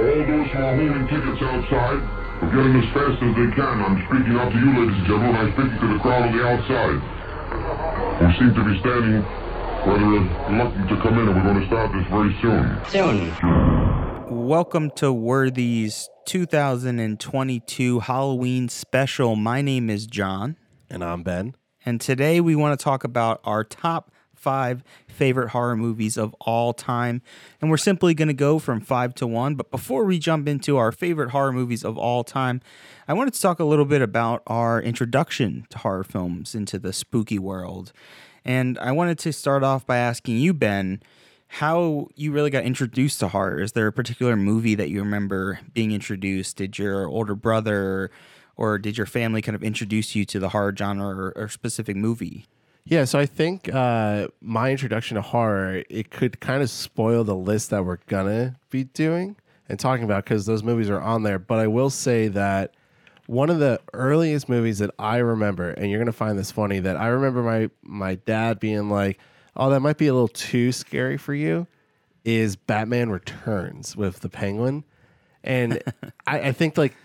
All those who are holding tickets outside are getting as fast as they can. I'm speaking out to you, ladies and gentlemen. I'm speaking to the crowd on the outside. We seem to be standing rather reluctant to come in, and we're going to start this very soon. Soon. Welcome to Worthy's 2022 Halloween special. My name is John. And I'm Ben. And today we want to talk about our top five favorite horror movies of all time. And we're simply going to go from five to one. But before we jump into our favorite horror movies of all time, I wanted to talk a little bit about our introduction to horror films into the spooky world. And I wanted to start off by asking you, Ben, how you really got introduced to horror. Is there a particular movie that you remember being introduced? Did your older brother or did your family kind of introduce you to the horror genre or, or specific movie? Yeah, so I think uh, my introduction to horror it could kind of spoil the list that we're gonna be doing and talking about because those movies are on there. But I will say that one of the earliest movies that I remember, and you're gonna find this funny, that I remember my my dad being like, "Oh, that might be a little too scary for you," is Batman Returns with the Penguin, and I, I think like,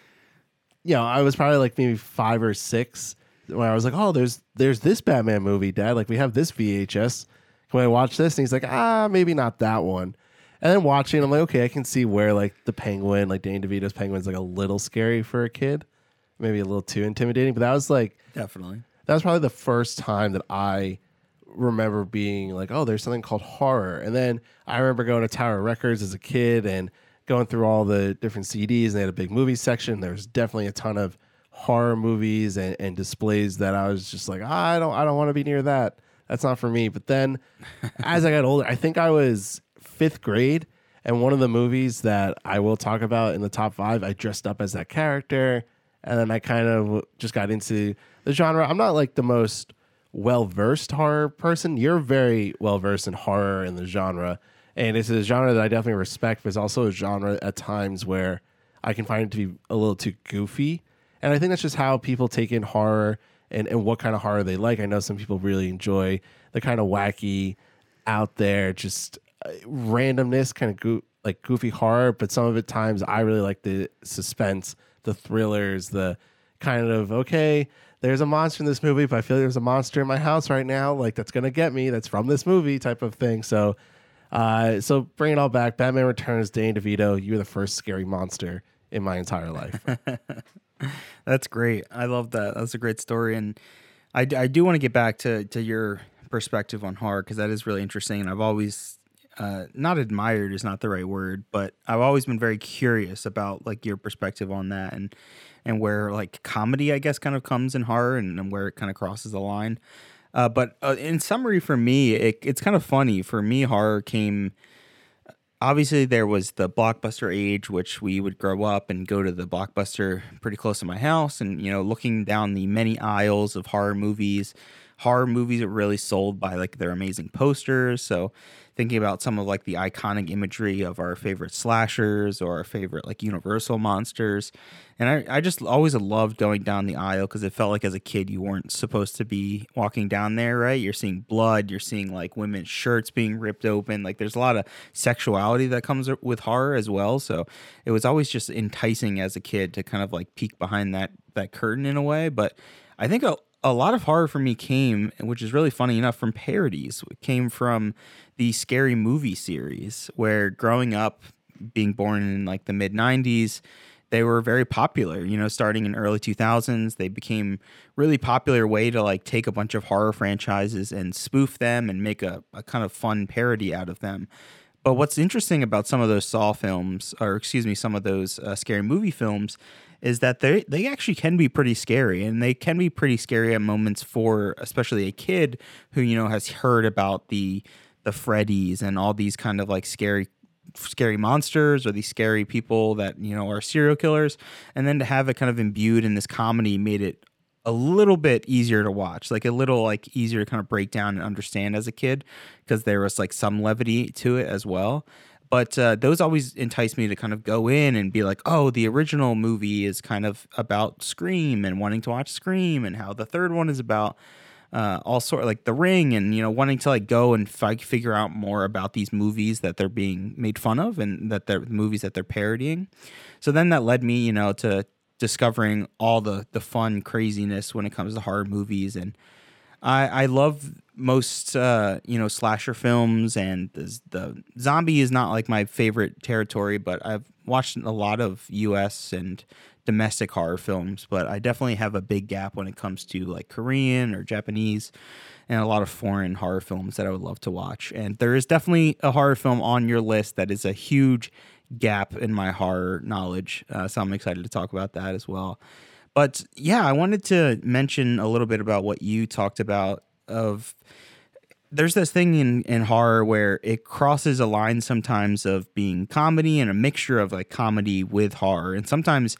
you know, I was probably like maybe five or six when I was like, "Oh, there's there's this Batman movie, Dad. Like we have this VHS. Can I watch this?" And he's like, "Ah, maybe not that one." And then watching, I'm like, "Okay, I can see where like the Penguin, like Danny DeVito's Penguin's like a little scary for a kid, maybe a little too intimidating." But that was like definitely that was probably the first time that I remember being like, "Oh, there's something called horror." And then I remember going to Tower Records as a kid and going through all the different CDs. And they had a big movie section. There was definitely a ton of horror movies and, and displays that I was just like, oh, I don't I don't want to be near that. That's not for me. But then as I got older, I think I was fifth grade, and one of the movies that I will talk about in the top five, I dressed up as that character, and then I kind of just got into the genre. I'm not like the most well versed horror person. You're very well versed in horror and the genre. And it's a genre that I definitely respect, but it's also a genre at times where I can find it to be a little too goofy. And I think that's just how people take in horror and, and what kind of horror they like. I know some people really enjoy the kind of wacky, out there, just uh, randomness, kind of go- like goofy horror. But some of it times I really like the suspense, the thrillers, the kind of okay, there's a monster in this movie, but I feel there's a monster in my house right now, like that's gonna get me. That's from this movie, type of thing. So, uh, so bring it all back. Batman Returns, Danny DeVito. You're the first scary monster in my entire life. That's great. I love that. That's a great story, and I, I do want to get back to to your perspective on horror because that is really interesting. And I've always uh, not admired is not the right word, but I've always been very curious about like your perspective on that and and where like comedy I guess kind of comes in horror and, and where it kind of crosses the line. Uh, but uh, in summary, for me, it, it's kind of funny. For me, horror came obviously there was the blockbuster age which we would grow up and go to the blockbuster pretty close to my house and you know looking down the many aisles of horror movies. Horror movies are really sold by like their amazing posters. So thinking about some of like the iconic imagery of our favorite slashers or our favorite like universal monsters. And i, I just always loved going down the aisle because it felt like as a kid you weren't supposed to be walking down there right? You're seeing blood you're seeing like women's shirts being ripped open. Like there's a lot of sexuality that comes with horror as well. So it was always just enticing as a kid to kind of like peek behind that that curtain in a way. But I think a, a lot of horror for me came, which is really funny enough, from parodies. It came from the scary movie series, where growing up, being born in like the mid 90s, they were very popular. You know, starting in early 2000s, they became really popular way to like take a bunch of horror franchises and spoof them and make a, a kind of fun parody out of them. But what's interesting about some of those Saw films, or excuse me, some of those uh, scary movie films, is that they they actually can be pretty scary and they can be pretty scary at moments for especially a kid who you know has heard about the the Freddies and all these kind of like scary scary monsters or these scary people that you know are serial killers. And then to have it kind of imbued in this comedy made it a little bit easier to watch like a little like easier to kind of break down and understand as a kid because there was like some levity to it as well. But uh, those always entice me to kind of go in and be like, oh, the original movie is kind of about Scream and wanting to watch Scream, and how the third one is about uh, all sort like The Ring, and you know, wanting to like go and fi- figure out more about these movies that they're being made fun of and that they're movies that they're parodying. So then that led me, you know, to discovering all the the fun craziness when it comes to horror movies and I, I love most uh, you know slasher films and the, the zombie is not like my favorite territory but I've watched a lot of US and domestic horror films but I definitely have a big gap when it comes to like Korean or Japanese and a lot of foreign horror films that I would love to watch and there is definitely a horror film on your list that is a huge gap in my horror knowledge. Uh, so I'm excited to talk about that as well. But yeah, I wanted to mention a little bit about what you talked about of there's this thing in, in horror where it crosses a line sometimes of being comedy and a mixture of like comedy with horror. And sometimes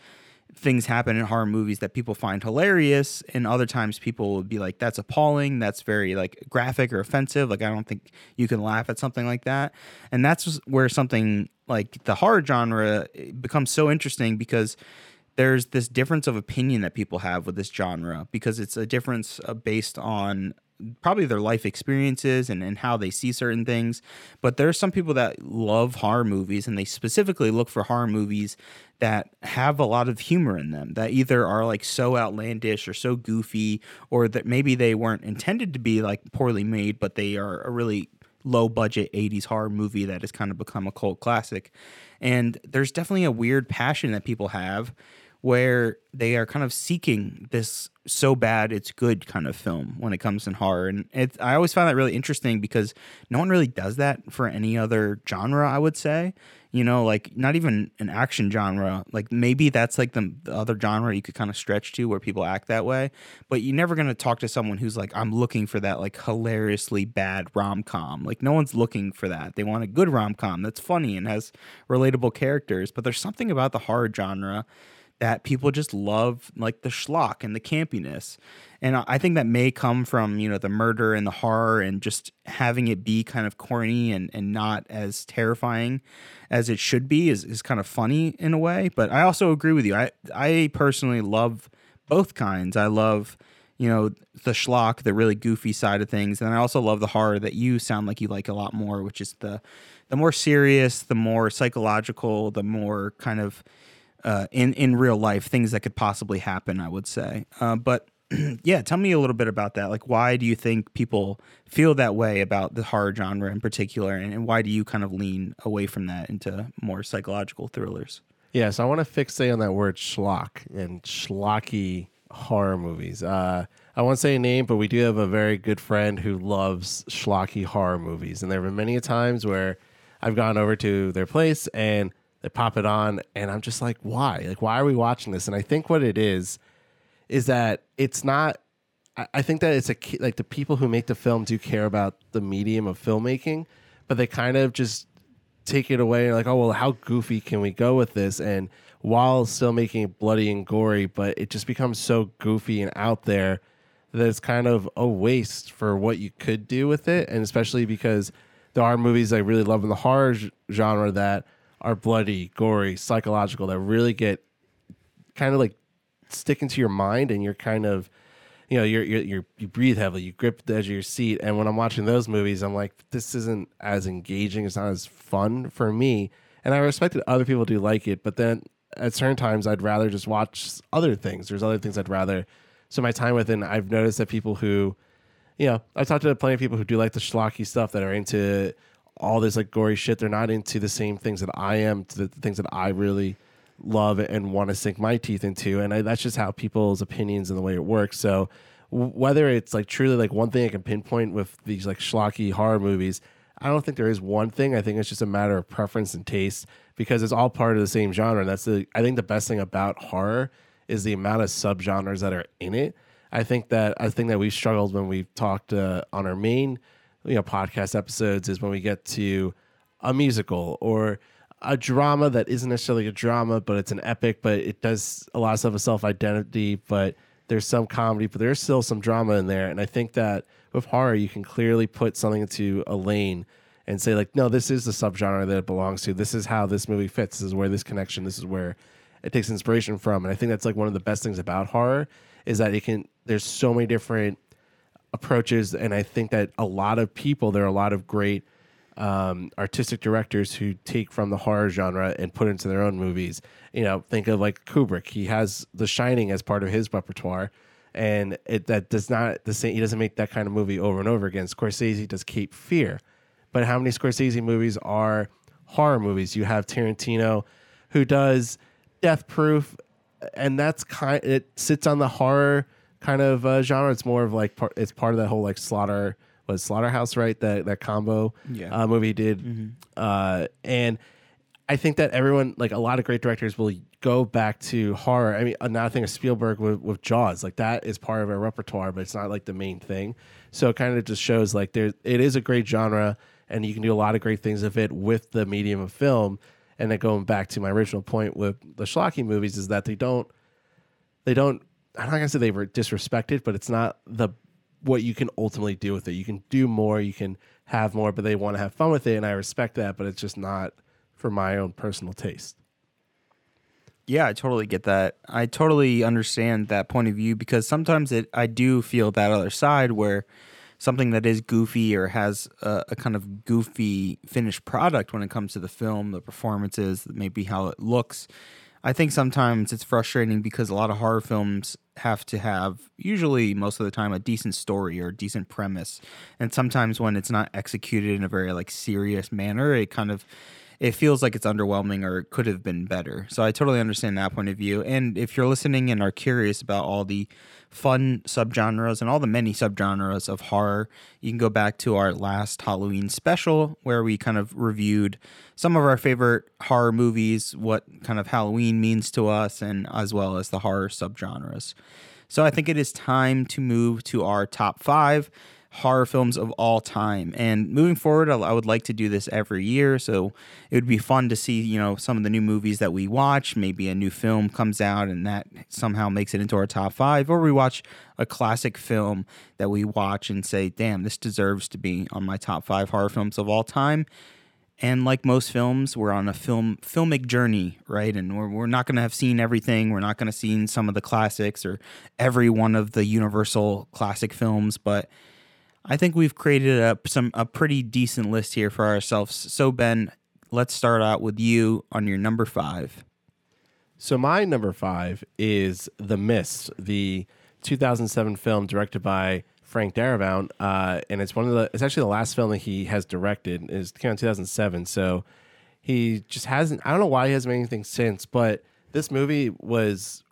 things happen in horror movies that people find hilarious and other times people would be like that's appalling. That's very like graphic or offensive. Like i don't think you can laugh at something like that. And that's where something like the horror genre becomes so interesting because there's this difference of opinion that people have with this genre because it's a difference uh, based on probably their life experiences and, and how they see certain things. But there are some people that love horror movies and they specifically look for horror movies that have a lot of humor in them that either are like so outlandish or so goofy or that maybe they weren't intended to be like poorly made, but they are a really low budget 80s horror movie that has kind of become a cult classic. And there's definitely a weird passion that people have where they are kind of seeking this so bad it's good kind of film when it comes in horror. And i always find that really interesting because no one really does that for any other genre i would say. You know like not even an action genre. Like maybe that's like the, the other genre you could kind of stretch to where people act that way. But you're never going to talk to someone who's like i'm looking for that like hilariously bad rom-com. Like no one's looking for that. They want a good rom-com that's funny and has relatable characters. But there's something about the horror genre that people just love like the schlock and the campiness. And I think that may come from, you know, the murder and the horror and just having it be kind of corny and, and not as terrifying as it should be is, is kind of funny in a way. But I also agree with you. I, I personally love both kinds. I love, you know, the schlock, the really goofy side of things. And I also love the horror that you sound like you like a lot more, which is the the more serious, the more psychological, the more kind of uh, in in real life, things that could possibly happen. I would say, uh, but yeah, tell me a little bit about that. Like, why do you think people feel that way about the horror genre in particular, and, and why do you kind of lean away from that into more psychological thrillers? Yeah, so I want to fixate on that word schlock and schlocky horror movies. Uh, I won't say a name, but we do have a very good friend who loves schlocky horror movies, and there have been many times where I've gone over to their place and they pop it on, and I'm just like, why? Like, why are we watching this? And I think what it is is that it's not. I, think that it's a like the people who make the film do care about the medium of filmmaking, but they kind of just take it away and like, oh well, how goofy can we go with this? And while still making it bloody and gory, but it just becomes so goofy and out there that it's kind of a waste for what you could do with it. And especially because there are movies I really love in the horror genre that are bloody, gory, psychological that really get kind of like stick into your mind and you're kind of you know you're, you're, you're you breathe heavily you grip the edge of your seat. And when i'm watching those movies i'm like this isn't as engaging it's not as fun for me. And i respect that other people do like it but then at certain times i'd rather just watch other things. There's other things i'd rather so my time with. It i've noticed that people who you know i've talked to plenty of people who do like the schlocky stuff that are into all this like gory shit. They're not into the same things that I am, to the things that I really love and want to sink my teeth into. And I, that's just how people's opinions and the way it works. So whether it's like truly like one thing I can pinpoint with these like schlocky horror movies, I don't think there is one thing. I think it's just a matter of preference and taste because it's all part of the same genre. And that's the I think the best thing about horror is the amount of subgenres that are in it. I think that I think that we struggled when we talked uh, on our main you know podcast episodes is when we get to a musical or a drama that isn't necessarily a drama, but it's an epic, but it does a lot of stuff of self identity, but there's some comedy, but there's still some drama in there. And I think that with horror, you can clearly put something into a lane and say, like, no, this is the subgenre that it belongs to. This is how this movie fits. This is where this connection, this is where it takes inspiration from. And I think that's like one of the best things about horror is that it can, there's so many different approaches, and I think that a lot of people there are a lot of great um, artistic directors who take from the horror genre and put into their own movies. You know, think of like Kubrick. He has The Shining as part of his repertoire, and it that does not the same. He doesn't make that kind of movie over and over again. Scorsese does Cape Fear, but how many Scorsese movies are horror movies? You have Tarantino, who does Death Proof, and that's kind. It sits on the horror kind of uh, genre. It's more of like part, it's part of that whole like slaughter was Slaughterhouse, right? That that combo Yeah. uh, movie did, uh, and I think that everyone, like a lot of great directors, will go back to horror. I mean, another thing of Spielberg with, with Jaws, like that is part of a repertoire, but it's not like the main thing. So it kind of just shows like there, it is a great genre, and you can do a lot of great things of it with the medium of film. And then going back to my original point with the schlocky movies is that they don't, they don't. I'm not gonna say they were disrespected, but it's not the what you can ultimately do with it. You can do more, you can have more, but they want to have fun with it, and I respect that. But it's just not for my own personal taste. Yeah, I totally get that. I totally understand that point of view because sometimes it I do feel that other side where something that is goofy or has a, a kind of goofy finished product when it comes to the film, the performances, maybe how it looks. I think sometimes it's frustrating because a lot of horror films have to have usually most of the time a decent story or a decent premise. And sometimes when it's not executed in a very like serious manner, it kind of it feels like it's underwhelming or it could have been better. So I totally understand that point of view. And if you're listening and are curious about all the fun subgenres and all the many subgenres of horror, you can go back to our last Halloween special where we kind of reviewed some of our favorite horror movies, what kind of Halloween means to us, and as well as the horror subgenres. So I think it is time to move to our top five horror films of all time. And moving forward, I would like to do this every year. So it would be fun to see, you know, some of the new movies that we watch. Maybe a new film comes out and that somehow makes it into our top five, or we watch a classic film that we watch and say, damn, this deserves to be on my top five horror films of all time. And like most films, we're on a film filmic journey, right? And we're, we're not going to have seen everything. We're not going to seen some of the classics or every one of the Universal classic films, but I think we've created a some a pretty decent list here for ourselves. So Ben, let's start out with you on your number five. So my number five is The Mist, the 2007 film directed by Frank Darabont, uh, and it's one of the. It's actually the last film that he has directed. is came out in 2007, so he just hasn't. I don't know why he hasn't made anything since, but this movie was.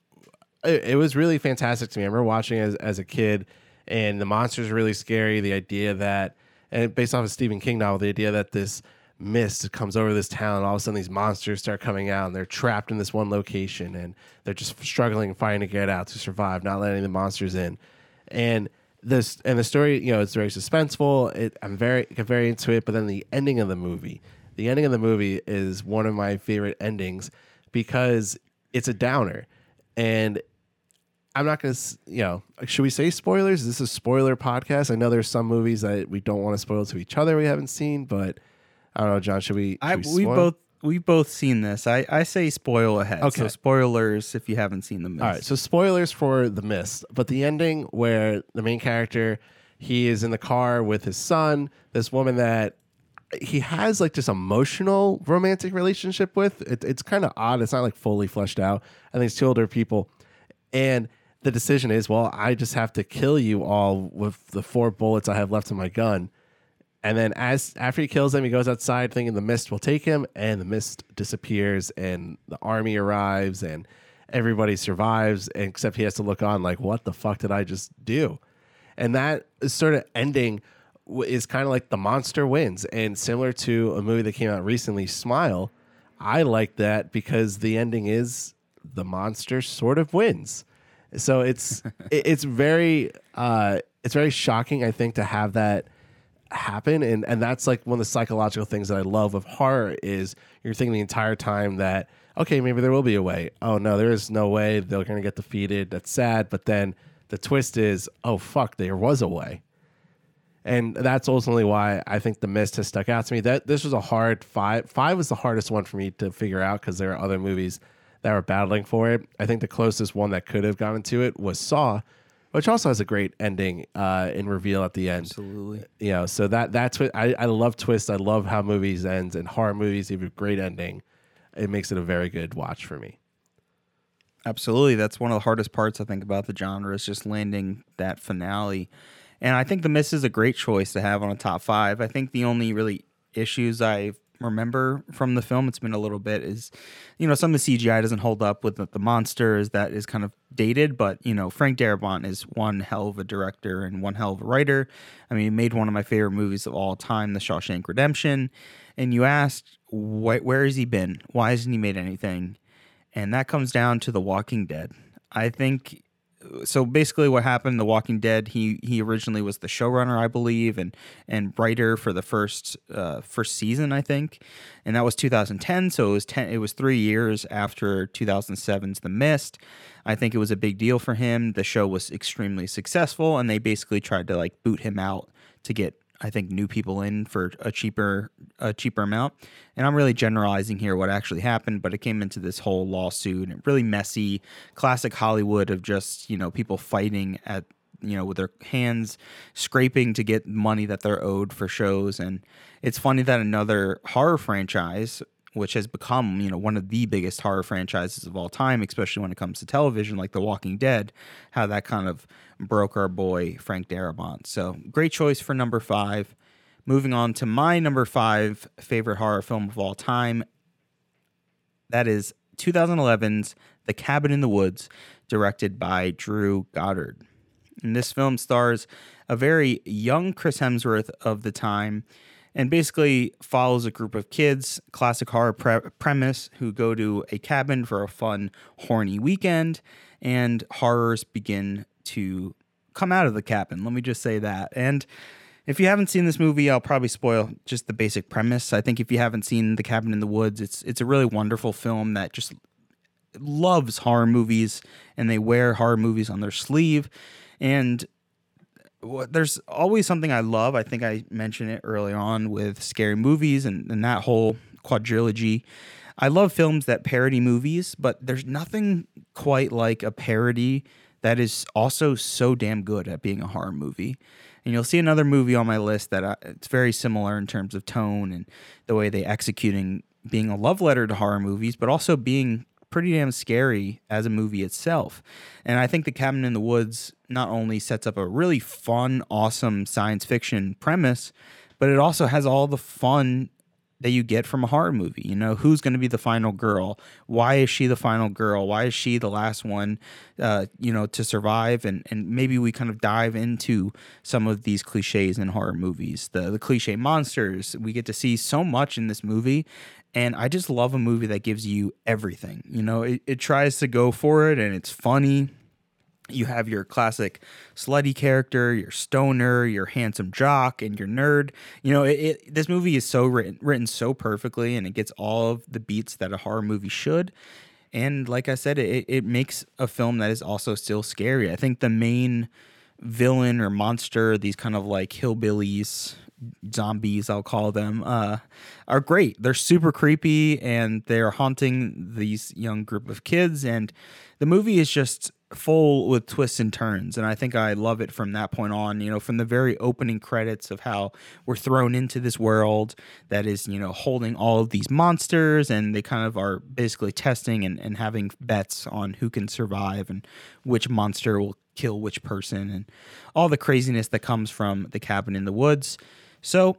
It, it was really fantastic to me. I remember watching it as, as a kid, and the monsters are really scary. The idea that, and based off a Stephen King novel, the idea that this mist comes over this town and all of a sudden these monsters start coming out and they're trapped in this one location and they're just struggling and fighting to get out to survive not letting the monsters in and this and the story you know it's very suspenseful it, i'm very get very into it but then the ending of the movie the ending of the movie is one of my favorite endings because it's a downer and I'm not going to, you know, should we say spoilers? Is this a spoiler podcast? I know there's some movies that we don't want to spoil to each other we haven't seen, but I don't know, John. Should we? Should I we we both we've both seen this. I, I say spoil ahead. Okay. So spoilers if you haven't seen the Mist. All right, so spoilers for The Mist, but the ending where the main character he is in the car with his son, this woman that he has like this emotional romantic relationship with. It, it's kind of odd. It's not like fully fleshed out. I think it's two older people, and the decision is, well, I just have to kill you all with the four bullets I have left in my gun. And then as after he kills them, he goes outside thinking the mist will take him, and the mist disappears, and the army arrives, and everybody survives, except he has to look on like, what the fuck did I just do? And that sort of ending is kind of like the monster wins, and similar to a movie that came out recently, Smile. I like that because the ending is the monster sort of wins. So it's it- it's very uh, it's very shocking, I think, to have that happen. And and that's like one of the psychological things that I love of horror is you're thinking the entire time that okay maybe there will be a way. Oh no there is no way. They're going to get defeated. That's sad. But then the twist is oh fuck there was a way. And that's ultimately why I think the mist has stuck out to me. That this was a hard five five was the hardest one for me to figure out because there are other movies that were battling for it I think the closest one that could have gotten to it was Saw which also has a great ending uh, and reveal at the end. Absolutely. You know, so that that's what I, I love twists. I love how movies ends and horror movies have a great ending. It makes it a very good watch for me. Absolutely. That's one of the hardest parts I think about the genre is just landing that finale. And I think The Mist is a great choice to have on a top five. I think the only really issues I remember from the film, it's been a little bit, is, you know, some of the CGI doesn't hold up with the, the monsters. That is kind of dated, but, you know, Frank Darabont is one hell of a director and one hell of a writer. I mean, he made one of my favorite movies of all time, The Shawshank Redemption. And you asked, wh- where has he been? Why hasn't he made anything? and that comes down to The Walking Dead. I think so. Basically, what happened? The Walking Dead. He he originally was the showrunner, I believe, and and writer for the first uh, first season, I think, and that was 2010. So it was ten. It was three years after 2007's The Mist. I think it was a big deal for him. The show was extremely successful, and they basically tried to like boot him out to get I think new people in for a cheaper a cheaper amount. And I'm really generalizing here what actually happened, but it came into this whole lawsuit and really messy, classic Hollywood of just, you know, people fighting at you know with their hands scraping to get money that they're owed for shows and it's funny that another horror franchise which has become you know one of the biggest horror franchises of all time, especially when it comes to television, like The Walking Dead. How that kind of broke our boy Frank Darabont. So great choice for number five. Moving on to my number five favorite horror film of all time. That is 2011's The Cabin in the Woods, directed by Drew Goddard. And this film stars a very young Chris Hemsworth of the time and basically follows a group of kids, classic horror pre- premise, who go to a cabin for a fun, horny weekend, and horrors begin to come out of the cabin. Let me just say that. And if you haven't seen this movie, I'll probably spoil just the basic premise. I think if you haven't seen The Cabin in the Woods, it's it's a really wonderful film that just loves horror movies and they wear horror movies on their sleeve. And there's always something I love. I think I mentioned it early on with scary movies and, and that whole quadrilogy. I love films that parody movies, but there's nothing quite like a parody that is also so damn good at being a horror movie. And you'll see another movie on my list that I, it's very similar in terms of tone and the way they executing being a love letter to horror movies, but also being pretty damn scary as a movie itself. And I think The Cabin in the Woods not only sets up a really fun, awesome science fiction premise, but it also has all the fun that you get from a horror movie. You know, who's going to be the final girl? Why is she the final girl? Why is she the last one, uh, you know, to survive? And and maybe we kind of dive into some of these cliches in horror movies. The the cliche monsters. We get to see so much in this movie, and I just love a movie that gives you everything. You know, it, it tries to go for it and it's funny. You have your classic slutty character, your stoner, your handsome jock, and your nerd. You know, it, it, this movie is so written, written so perfectly, and it gets all of the beats that a horror movie should. And like I said, it, it makes a film that is also still scary. I think the main villain or monster, these kind of like hillbillies, zombies, I'll call them, uh, are great. They're super creepy and they're haunting these young group of kids. And the movie is just full with twists and turns. And I think I love it from that point on, you know, from the very opening credits of how we're thrown into this world that is, you know, holding all of these monsters and they kind of are basically testing and, and having bets on who can survive and which monster will kill which person and all the craziness that comes from the cabin in the woods. So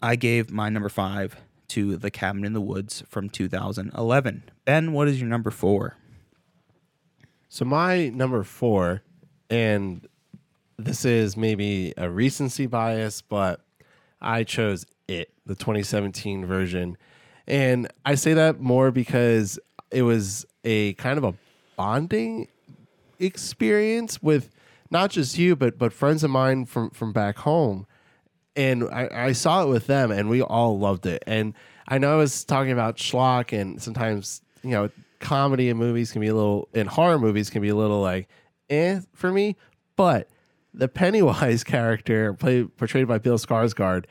I gave my number five to The Cabin in the Woods from 2011. Ben, what is your number four? So my number four, and this is maybe a recency bias, but I chose it, the 2017 version. And I say that more because it was a kind of a bonding experience with not just you, but but friends of mine from from back home and I, I saw it with them, and we all loved it. And I know I was talking about schlock, and sometimes you know, comedy in movies can be a little, in horror movies can be a little like, eh, for me. But the Pennywise character, played portrayed by Bill Skarsgård,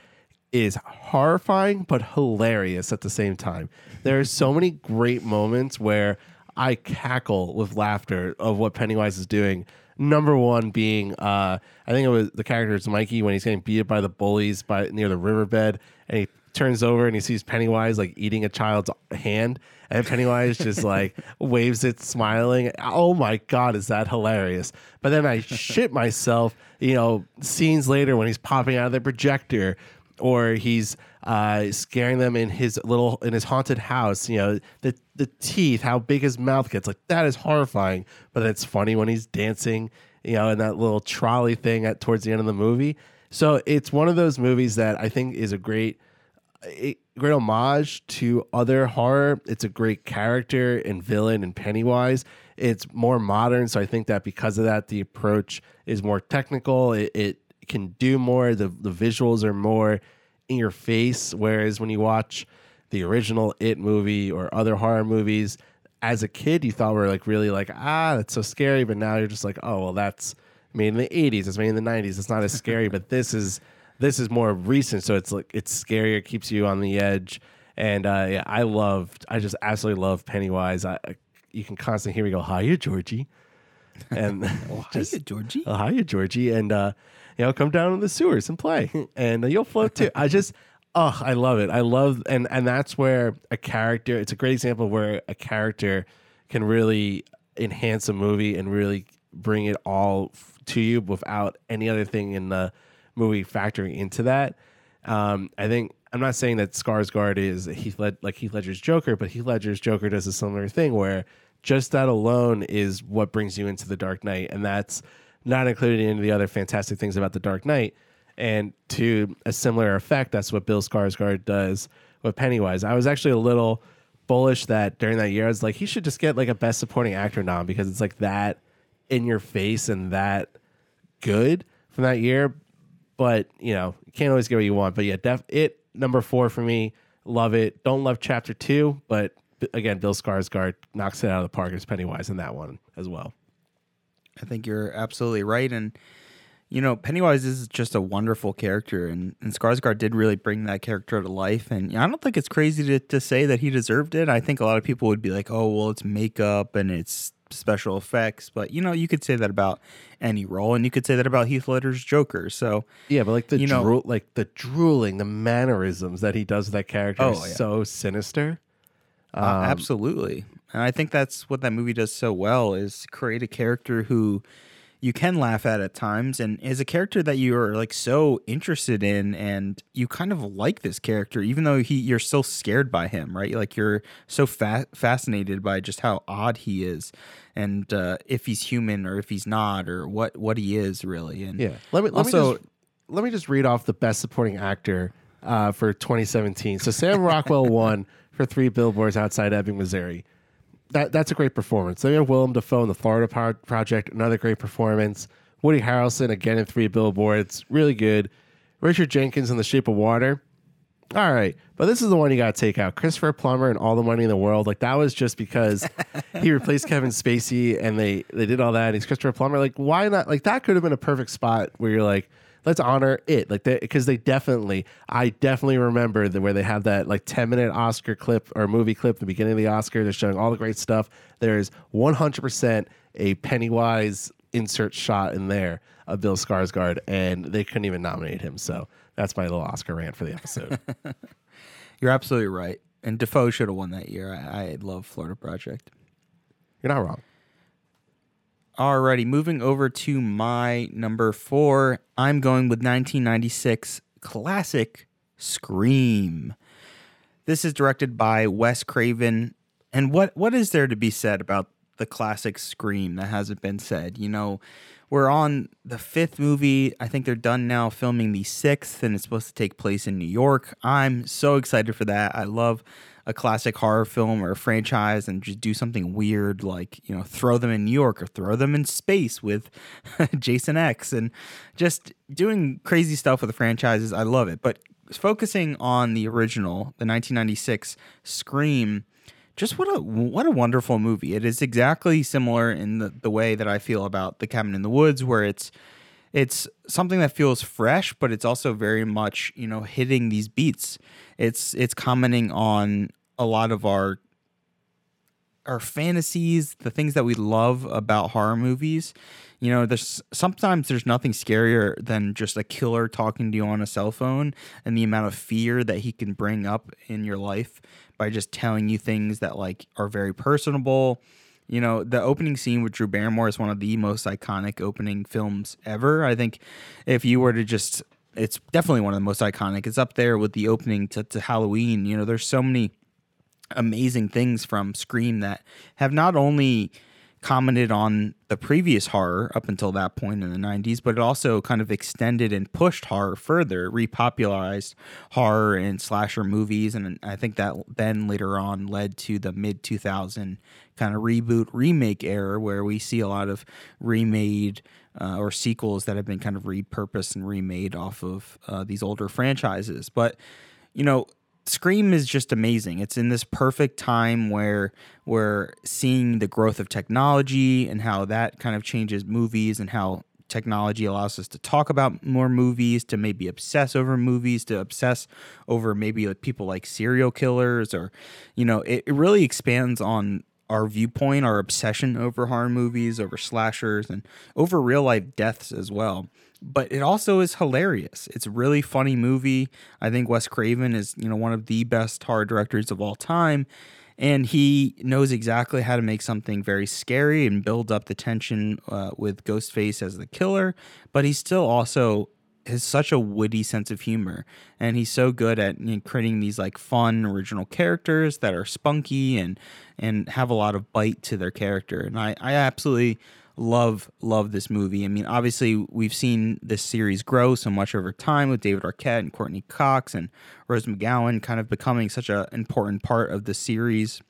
is horrifying but hilarious at the same time. There are so many great moments where I cackle with laughter of what Pennywise is doing number one being uh, I think it was the character is Mikey when he's getting beat up by the bullies by near the riverbed, and he turns over and he sees Pennywise like eating a child's hand, and Pennywise just like waves it, smiling. Oh my god, is that hilarious? But then I shit myself. You know, scenes later when he's popping out of the projector, or he's uh, scaring them in his little in his haunted house. You know, the the teeth, how big his mouth gets, like that is horrifying. But it's funny when he's dancing. You know, in that little trolley thing at towards the end of the movie. So it's one of those movies that I think is a great great homage to other horror. It's a great character and villain and Pennywise. It's more modern, so I think that because of that, the approach is more technical. It, it can do more. The the visuals are more in your face. Whereas when you watch the original It movie or other horror movies, as a kid, you thought were like really like ah, that's so scary. But now you're just like, oh well, that's made in the '80s. It's made in the '90s. It's not as scary. but this is this is more recent, so it's like it's scarier, it keeps you on the edge. And uh, yeah, I loved, I just absolutely love Pennywise. I, you can constantly hear me go, "Hiya, Georgie," and oh, just, hiya, Georgie. Oh, hiya, Georgie, and uh, you know, come down in the sewers and play, and uh, you'll float too. I just, oh, I love it. I love, and and that's where a character. It's a great example where a character can really enhance a movie and really bring it all to you without any other thing in the movie factoring into that. Um, I think I'm not saying that Skarsgård is Heath Led- like Heath Ledger's Joker, but Heath Ledger's Joker does a similar thing where just that alone is what brings you into the Dark Knight, and that's not included in the other fantastic things about the Dark Knight. And to a similar effect, that's what Bill Skarsgård does with Pennywise. I was actually a little bullish that during that year, I was like, he should just get like a Best Supporting Actor nom because it's like that in your face and that good from that year but you know, you can't always get what you want. But yeah, def it number four for me. Love it. Don't love chapter two, but again, Bill Skarsgård knocks it out of the park as Pennywise in that one as well. I think you're absolutely right, and you know, Pennywise is just a wonderful character, and, and Skarsgård did really bring that character to life. And I don't think it's crazy to, to say that he deserved it. I think a lot of people would be like, "Oh, well, it's makeup and it's special effects, but you know, you could say that about any role, and you could say that about Heath Ledger's Joker. So yeah, but like the you drool, know, like the drooling, the mannerisms that he does with that character oh, yeah. so sinister. Um, uh, absolutely, and I think that's what that movie does so well is create a character who you can laugh at at times and is a character that you're like so interested in and you kind of like this character even though he you're still scared by him right? Like you're so fa- fascinated by just how odd he is and uh, if he's human or if he's not or what what he is really. And yeah. Let me let also me just, let me just read off the best supporting actor uh, for 2017 so sam rockwell won for three billboards outside ebbing missouri that that's a great performance. Then you have Willem Dafoe in the Florida Project, another great performance. Woody Harrelson again in three billboards, really good. Richard Jenkins in The Shape of Water. All right, but this is the one you got to take out. Christopher Plummer and All the Money in the World. Like that was just because he replaced Kevin Spacey and they they did all that. And He's Christopher Plummer. Like why not? Like that could have been a perfect spot where you're like, let's honor it. Like because they, they, definitely i definitely remember the, where they have that like 10 minute oscar clip or movie clip at the beginning of the oscar. They're showing all the great stuff. There's 100% a pennywise insert shot in there of bill skarsgård and they couldn't even nominate him. So that's my little oscar rant for the episode. You're absolutely right. And dafoe should have won that year. I, I love florida project. You're not wrong Alrighty, moving over to my number four. I'm going with 1996 classic Scream. This is directed by Wes Craven. And what what is there to be said about the classic Scream that hasn't been said? You know, we're on the fifth movie. I think they're done now filming the sixth, and it's supposed to take place in New York. I'm so excited for that. I love a classic horror film or a franchise and just do something weird like you know throw them in New York or throw them in space with Jason X and just doing crazy stuff with the franchises. I love it. But focusing on the original, the 1996 Scream, just what a what a wonderful movie. It is exactly similar in the, the way that I feel about The Cabin in the Woods where it's it's something that feels fresh, but it's also very much, you know, hitting these beats it's it's commenting on a lot of our our fantasies, the things that we love about horror movies. You know, there's sometimes there's nothing scarier than just a killer talking to you on a cell phone and the amount of fear that he can bring up in your life by just telling you things that like are very personable. You know, the opening scene with Drew Barrymore is one of the most iconic opening films ever. I think if you were to just it's definitely one of the most iconic. It's up there with the opening to, to Halloween. You know, there's so many amazing things from Scream that have not only commented on the previous horror up until that point in the 90s, but it also kind of extended and pushed horror further, repopularized horror and slasher movies. And I think that then later on led to the mid 2000 kind of reboot remake era where we see a lot of remade uh, or sequels that have been kind of repurposed and remade off of uh, these older franchises. But, you know, Scream is just amazing. It's in this perfect time where we're seeing the growth of technology and how that kind of changes movies and how technology allows us to talk about more movies, to maybe obsess over movies, to obsess over maybe like people like serial killers or you know, it, it really expands on our viewpoint, our obsession over horror movies, over slashers, and over real life deaths as well. But it also is hilarious. It's a really funny movie. I think Wes Craven is, you know, one of the best horror directors of all time. And he knows exactly how to make something very scary and build up the tension uh, with Ghostface as the killer. But he's still also has such a witty sense of humor and he's so good at you know, creating these like fun original characters that are spunky and and have a lot of bite to their character and i i absolutely love love this movie. I mean obviously we've seen this series grow so much over time with david arquette and courteney cox and rose mcgowan kind of becoming such an important part of the series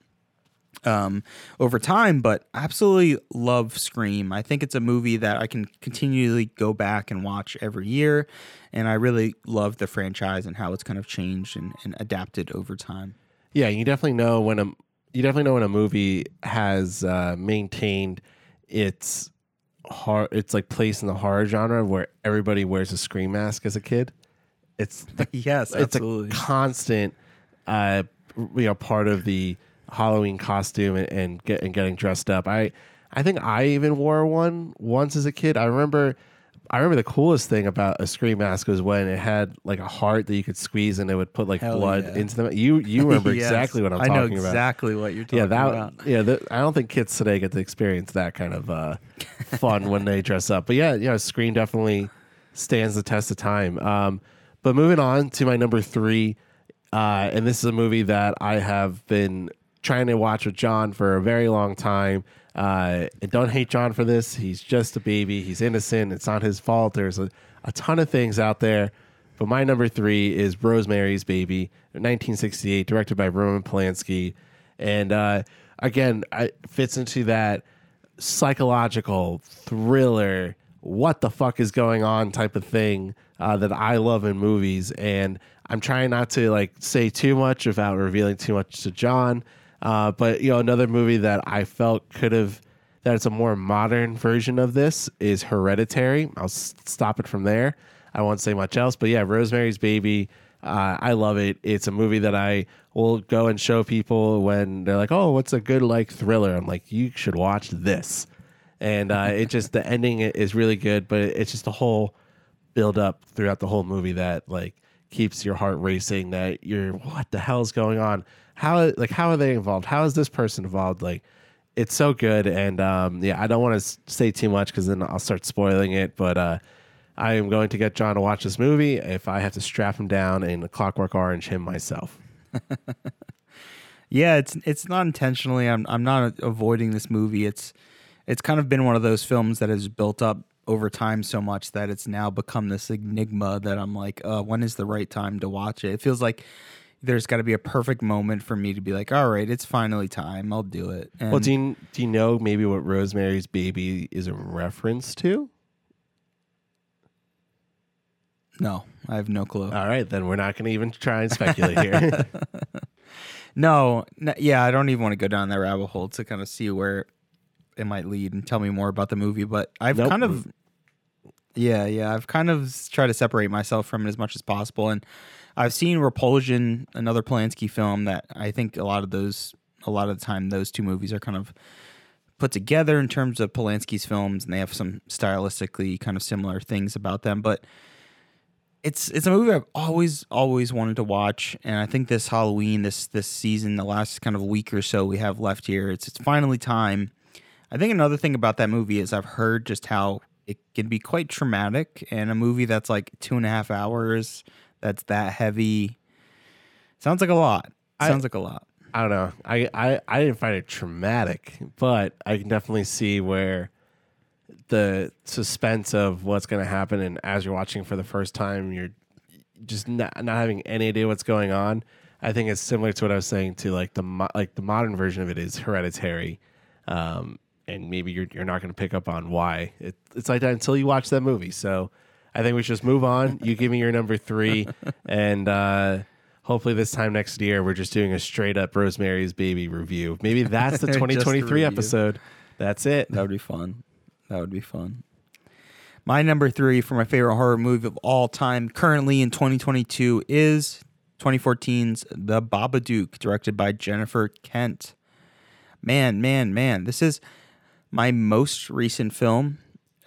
um, over time, but absolutely love Scream. I think it's a movie that I can continually go back and watch every year, and I really love the franchise and how it's kind of changed and, and adapted over time. Yeah, you definitely know when a you definitely know when a movie has uh, maintained its horror, its like place in the horror genre where everybody wears a scream mask as a kid. It's the, yes, it's absolutely. a constant, uh, you know, part of the Halloween costume and, and get and getting dressed up. I I think I even wore one once as a kid. I remember I remember the coolest thing about a scream mask was when it had like a heart that you could squeeze and it would put like Hell blood yeah. into them. You you remember Yes. exactly what I'm talking about. I know about. exactly what you're talking Yeah, that about. yeah. The, I don't think kids today get to experience that kind of uh, fun when they dress up. But yeah, yeah, Scream definitely stands the test of time. Um, but moving on to my number three, uh, and this is a movie that I have been trying to watch with John for a very long time. Uh, and don't hate John for this. He's just a baby. He's innocent. It's not his fault. There's a, a ton of things out there. But my number three is Rosemary's Baby, 1968, directed by Roman Polanski. And uh, again, it fits into that psychological thriller, what the fuck is going on type of thing uh, that I love in movies. And I'm trying not to like say too much without revealing too much to John. Uh, but you know, another movie that I felt could have that it's a more modern version of this is Hereditary. I'll s- stop it from there. I won't say much else. But yeah, Rosemary's Baby. Uh, I love it. It's a movie that I will go and show people when they're like, "Oh, what's a good like thriller?" I'm like, "You should watch this." And uh, it just the ending is really good, but it's just a whole build up throughout the whole movie that like keeps your heart racing. That you're what the hell is going on? How like how are they involved? How is this person involved? Like it's so good, and um, yeah, I don't want to say too much because then I'll start spoiling it. But uh, I am going to get John to watch this movie if I have to strap him down and Clockwork Orange him myself. Yeah, it's it's not intentionally. I'm I'm not avoiding this movie. It's it's kind of been one of those films that has built up over time so much that it's now become this enigma that I'm like, uh, when is the right time to watch it? It feels like there's got to be a perfect moment for me to be like, all right, it's finally time. I'll do it. And Well, do you, do you know maybe what Rosemary's Baby is a reference to? no, I have no clue. All right, then we're not going to even try and speculate here. No, yeah, I don't even want to go down that rabbit hole to kind of see where it might lead and tell me more about the movie. But I've Nope. kind of, yeah, yeah, I've kind of tried to separate myself from it as much as possible. And I've seen Repulsion, another Polanski film that I think a lot of those a lot of the time those two movies are kind of put together in terms of Polanski's films, and they have some stylistically kind of similar things about them. But it's it's a movie I've always always wanted to watch, and I think this Halloween, this this season, the last kind of week or so we have left here, it's it's finally time. I think another thing about that movie is I've heard just how it can be quite traumatic, and a movie that's like two and a half hours, that's that heavy, sounds like a lot. I- Sounds like a lot. I don't know. I, I, I didn't find it traumatic, but I can definitely see where the suspense of what's going to happen, and as you're watching for the first time, you're just not, not having any idea what's going on. I think it's similar to what I was saying to like the mo- like the modern version of it is Hereditary, um, and maybe you're you're not going to pick up on why it, it's like that until you watch that movie. So I think we should just move on. You give me your number three, and uh, hopefully this time next year we're just doing a straight up Rosemary's Baby review. Maybe that's the 2023 episode. That's it. That would be fun. That would be fun. My number three for my favorite horror movie of all time, currently in 2022, is 2014's The Babadook, directed by Jennifer Kent. Man, man, man, this is my most recent film.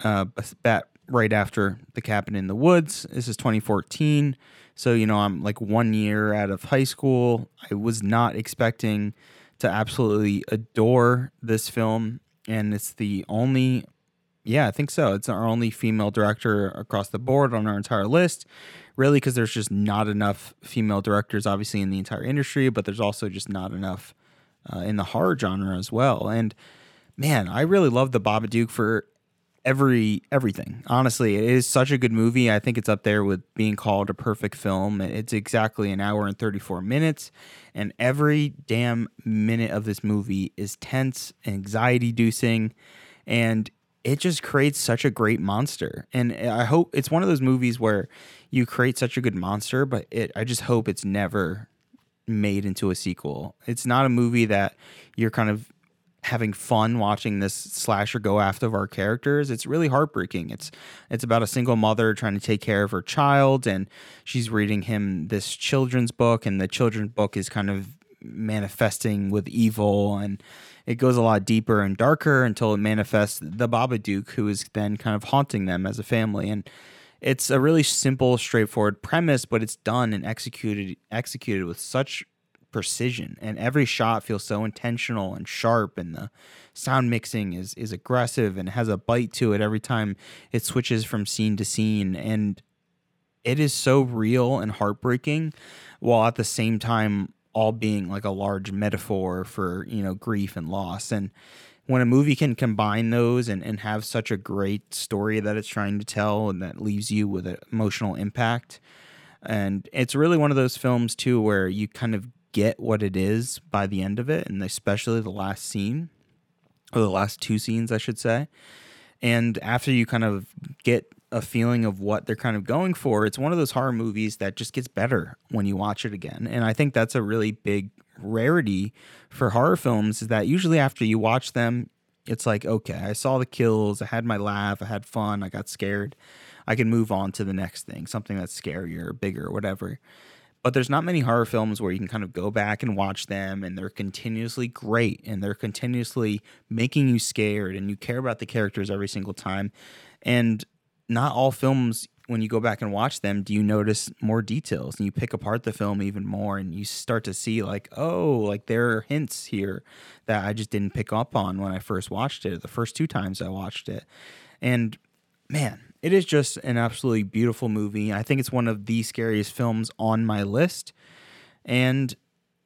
Uh, that right after The Cabin in the Woods. This is 2014. So, you know, I'm like one year out of high school. I was not expecting to absolutely adore this film. And it's the only, yeah, I think so. It's our only female director across the board on our entire list. Really, because there's just not enough female directors, obviously, in the entire industry, but there's also just not enough uh, in the horror genre as well. And man, I really love the Babadook for every everything. Honestly, it is such a good movie. I think it's up there with being called a perfect film. It's exactly an hour and 34 minutes, and every damn minute of this movie is tense, anxiety inducing, and it just creates such a great monster. And I hope it's one of those movies where you create such a good monster, but it I just hope it's never made into a sequel. It's not a movie that you're kind of having fun watching this slasher go after our characters. It's really heartbreaking. It's it's about a single mother trying to take care of her child and she's reading him this children's book and the children's book is kind of manifesting with evil and it goes a lot deeper and darker until it manifests the Babadook who is then kind of haunting them as a family and it's a really simple straightforward premise but it's done and executed executed with such precision and every shot feels so intentional and sharp and the sound mixing is is aggressive and has a bite to it every time it switches from scene to scene and it is so real and heartbreaking while at the same time all being like a large metaphor for you know grief and loss. And when a movie can combine those and, and have such a great story that it's trying to tell and that leaves you with an emotional impact and it's really one of those films too where you kind of get what it is by the end of it and especially the last scene or the last two scenes i should say. And after you kind of get a feeling of what they're kind of going for it's one of those horror movies that just gets better when you watch it again. And i think that's a really big rarity for horror films is that usually after you watch them it's like okay i saw the kills i had my laugh i had fun i got scared. I can move on to the next thing something that's scarier or bigger whatever but there's not many horror films where you can kind of go back and watch them and they're continuously great and they're continuously making you scared and you care about the characters every single time. And not all films when you go back and watch them do you notice more details and you pick apart the film even more and you start to see like oh like there are hints here that i just didn't pick up on when i first watched it the first two times i watched it. And man it is just an absolutely beautiful movie i think it's one of the scariest films on my list and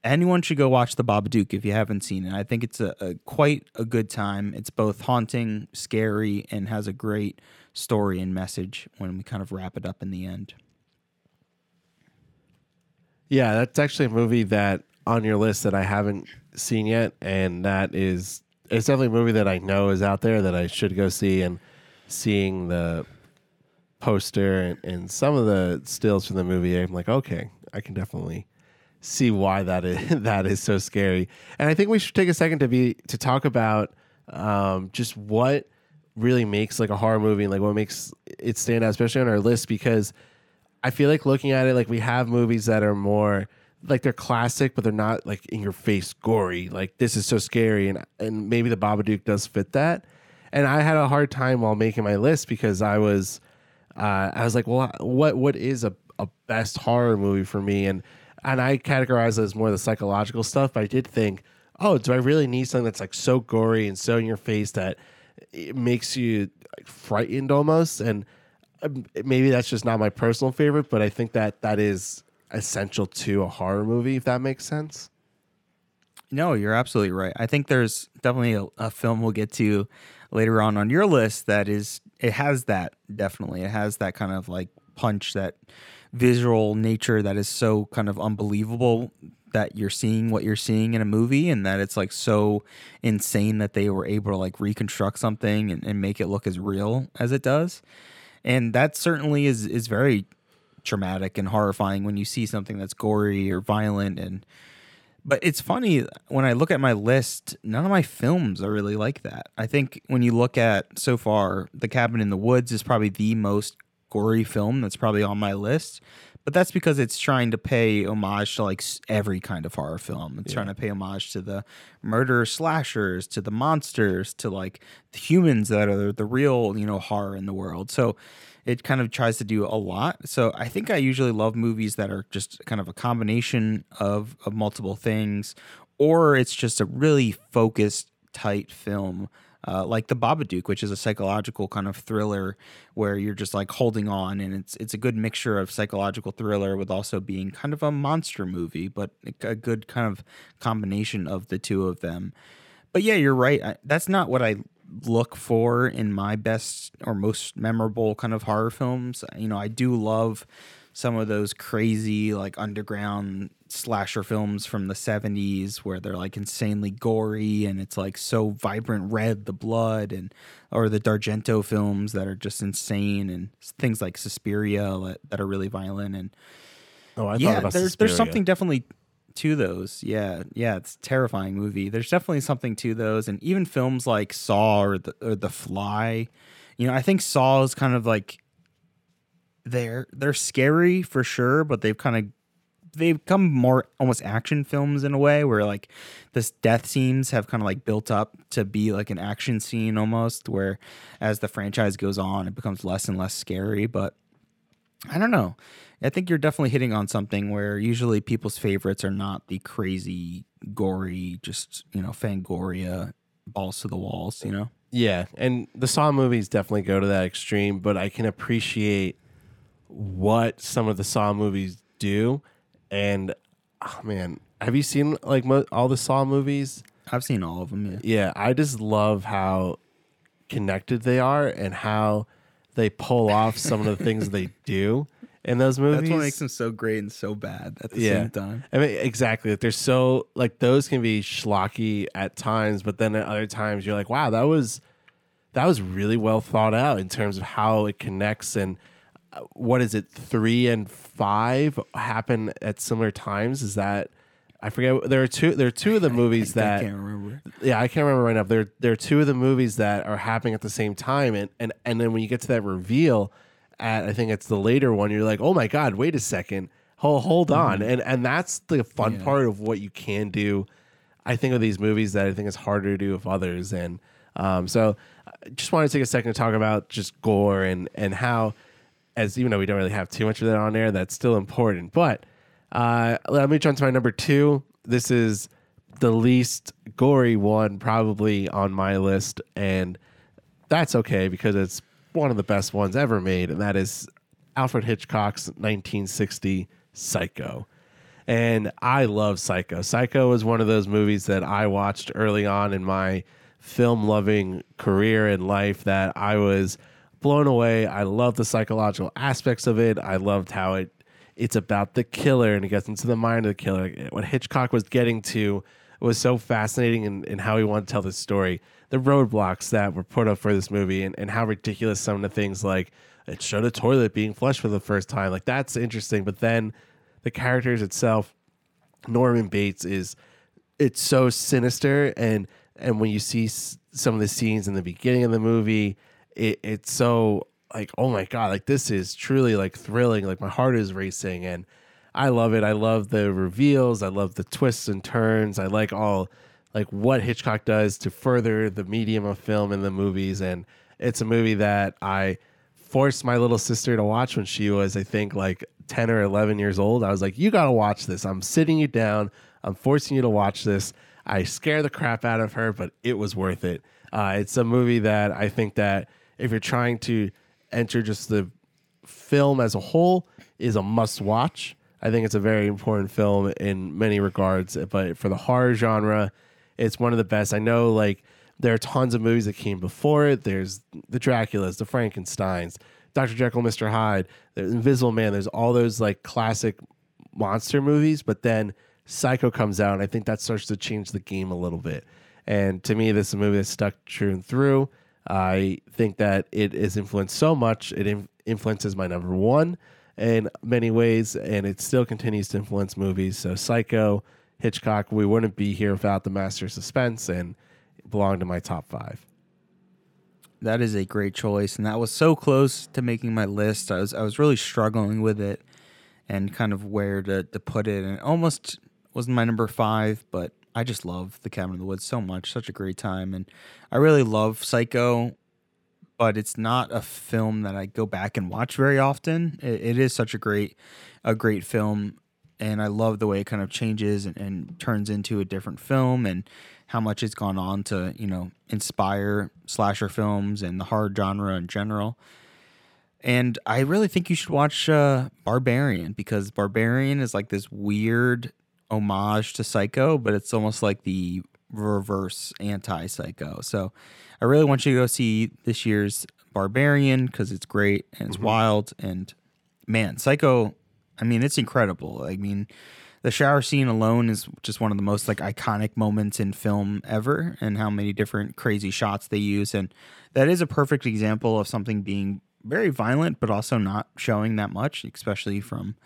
anyone should go watch the Babadook if you haven't seen it. I think it's a, a quite a good time. It's both haunting, scary, and has a great story and message when we kind of wrap it up in the end. Yeah, that's actually a movie that on your list that I haven't seen yet, and that is it's definitely a movie that I know is out there that I should go see. And seeing the poster and, and some of the stills from the movie, I'm like, okay, I can definitely see why that is that is so scary. And I think we should take a second to be to talk about um, just what really makes like a horror movie like what makes it stand out, especially on our list, because I feel like looking at it, like we have movies that are more like they're classic, but they're not like in your face gory. Like this is so scary, and and maybe the Babadook does fit that. And I had a hard time while making my list because I was, uh, I was like, well, what what is a, a best horror movie for me? And and I categorize it as more the psychological stuff. But I did think, oh, do I really need something that's like so gory and so in your face that it makes you like, frightened almost? And um, maybe that's just not my personal favorite, but I think that that is essential to a horror movie, if that makes sense. No, you're absolutely right. I think there's definitely a, a, film we'll get to later on on your list that is it has that definitely. It has that kind of like punch that visual nature that is so kind of unbelievable that you're seeing what you're seeing in a movie and that it's like so insane that they were able to like reconstruct something and, and make it look as real as it does. And that certainly is is very traumatic and horrifying when you see something that's gory or violent and but it's funny when I look at my list, none of my films are really like that. I think when you look at so far, The Cabin in the Woods is probably the most gory film that's probably on my list. But that's because it's trying to pay homage to like every kind of horror film. It's yeah. trying to pay homage to the murder slashers, to the monsters, to like the humans that are the real, you know, horror in the world. So it kind of tries to do a lot. So I think I usually love movies that are just kind of a combination of, of multiple things, or it's just a really focused, tight film. Uh, like the Babadook, which is a psychological kind of thriller where you're just like holding on, and it's it's a good mixture of psychological thriller with also being kind of a monster movie, but a good kind of combination of the two of them. But yeah, you're right. I, that's not what I look for in my best or most memorable kind of horror films. You know, I do love some of those crazy like underground slasher films from the 70s where they're like insanely gory and it's like so vibrant red the blood and or the D'Argento films that are just insane and things like Suspiria that are really violent and Oh, I yeah, there's Suspiria. there's something definitely to those. Yeah, yeah, it's terrifying movie. There's definitely something to those, and even films like Saw or the or The Fly. You know, I think Saw is kind of like they're they're scary for sure, but they've kind of they've become more almost action films in a way where like this death scenes have kind of like built up to be like an action scene almost where as the franchise goes on it becomes less and less scary but i don't know I think you're definitely hitting on something where usually people's favorites are not the crazy, gory, just you know, Fangoria, balls to the walls. You know. Yeah, and the Saw movies definitely go to that extreme, but I can appreciate what some of the Saw movies do. And oh man, have you seen like mo- all the Saw movies? I've seen all of them. Yeah. Yeah, I just love how connected they are and how they pull off some of the things they do in those movies. That's what makes them so great and so bad at the yeah. same time. I mean, exactly. They're so like those can be schlocky at times, but then at other times you're like, wow, that was that was really well thought out in terms of how it connects and uh, what is it? Three and five happen at similar times. Is that? I forget. There are two. There are two of the movies I, that I can't remember. Yeah, I can't remember right now. There, there are two of the movies that are happening at the same time, and and and then when you get to that reveal, at I think it's the later one, you're like, oh my god, wait a second, hold hold on, mm-hmm. and and that's the fun yeah. part of what you can do. I think of these movies that I think is harder to do with others, and um, so I just wanted to take a second to talk about just gore and and how, as even though we don't really have too much of that on there, that's still important. But uh, let me jump to my number two. This is the least gory one probably on my list, and that's okay because it's one of the best ones ever made, and that is Alfred Hitchcock's 1960 Psycho. And I love Psycho. Psycho was one of those movies that I watched early on in my film loving career and life that I was blown away. I love the psychological aspects of it. I loved how it it's about the killer and it gets into the mind of the killer. What Hitchcock was getting to was so fascinating in, in how he wanted to tell this story the roadblocks that were put up for this movie and, and how ridiculous some of the things like it showed a toilet being flushed for the first time. Like that's interesting. But then the characters itself, Norman Bates is it's so sinister and and when you see some of the scenes in the beginning of the movie, it, it's so like oh my god, like this is truly like thrilling. Like my heart is racing and I love it. I love the reveals. I love the twists and turns. I like all like what Hitchcock does to further the medium of film in the movies. And it's a movie that I forced my little sister to watch when she was, I think, like 10 or 11 years old. I was like, you got to watch this. I'm sitting you down. I'm forcing you to watch this. I scare the crap out of her, but it was worth it. Uh, it's a movie that I think that if you're trying to enter just the film as a whole, is a must watch. I think it's a very important film in many regards, but for the horror genre, it's one of the best. I know like there are tons of movies that came before it. There's the Draculas, the Frankenstein's, Dr. Jekyll, Mr. Hyde, the Invisible Man. There's all those like classic monster movies, but then Psycho comes out, and I think that starts to change the game a little bit. And to me, this is a movie that stuck true and through. I think that it is influenced so much. It in- influences my number one in many ways, and it still continues to influence movies. So, Psycho, Hitchcock, we wouldn't be here without the master of suspense, and it belonged to my top five. That is a great choice, and that was so close to making my list. I was I was really struggling with it, and kind of where to to put it, and it almost wasn't my number five, but I just love The Cabin in the Woods so much. Such a great time. And I really love Psycho, but it's not a film that I go back and watch very often. it, it is such a great, a great film. And I love the way it kind of changes and, and turns into a different film and how much it's gone on to, you know, inspire slasher films and the horror genre in general. And I really think you should watch uh, Barbarian because Barbarian is like this weird homage to Psycho, but it's almost like the reverse anti Psycho. So I really want you to go see this year's Barbarian because it's great and it's mm-hmm. wild. And man, Psycho, I mean, it's incredible. I mean, the shower scene alone is just one of the most like iconic moments in film ever and how many different crazy shots they use and that is a perfect example of something being very violent, but also not showing that much, especially from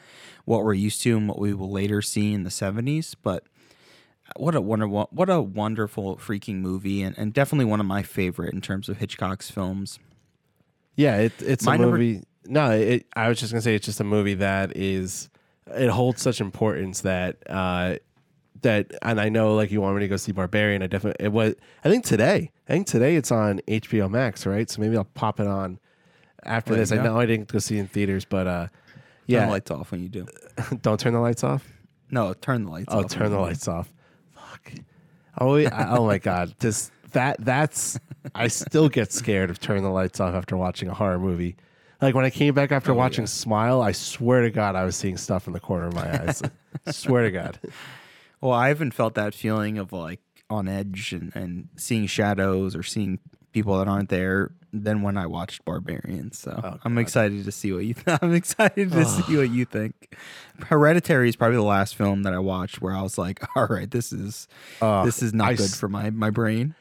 what we're used to and what we will later see in the 70s. But what a wonder what a wonderful freaking movie and, and definitely one of my favorite in terms of Hitchcock's films. Yeah, it, it's my a movie. Number, no, it, I was just gonna say it's just a movie that is it holds such importance that uh, that and I know like you want me to go see Barbarian. I definitely it was I think today. I think today it's on HBO Max, right? So maybe I'll pop it on after there this. I know I didn't go see in theaters, but uh, yeah, turn the lights off when you do. don't turn the lights off. No, turn the lights. Oh, off turn the lights off. Fuck. Oh, I, oh my god, just that. That's. I still get scared of turning the lights off after watching a horror movie. Like when I came back after oh, watching yeah. Smile, I swear to God, I was seeing stuff in the corner of my eyes. swear to God. Well, I haven't felt that feeling of like on edge and, and seeing shadows or seeing people that aren't there than when I watched Barbarian. So oh, I'm excited to see what you. Th- I'm excited to see what you think. Hereditary is probably the last film that I watched where I was like, "All right, this is uh, this is not I good s- for my my brain."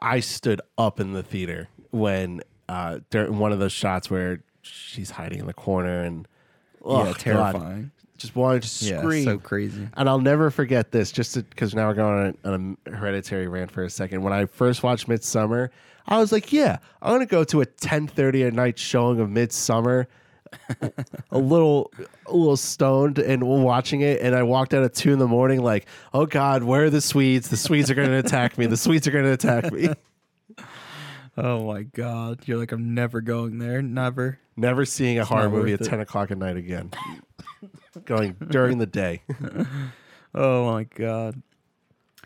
I stood up in the theater when uh, during one of those shots where she's hiding in the corner and oh, yeah, terrifying. God, just wanted to scream. Yeah, so crazy. And I'll never forget this, just because now we're going on a, on a hereditary rant for a second. When I first watched Midsommar, I was like, yeah, I'm gonna go to a 10:30 at night showing of Midsommar. a little a little stoned and watching it and I walked out at two in the morning like, oh God, where are the Swedes? The Swedes are gonna attack me. The Swedes are gonna attack me. Oh my god. You're like, I'm never going there. Never. Never seeing a it's horror movie at it. ten o'clock at night again. going during the day. oh my god.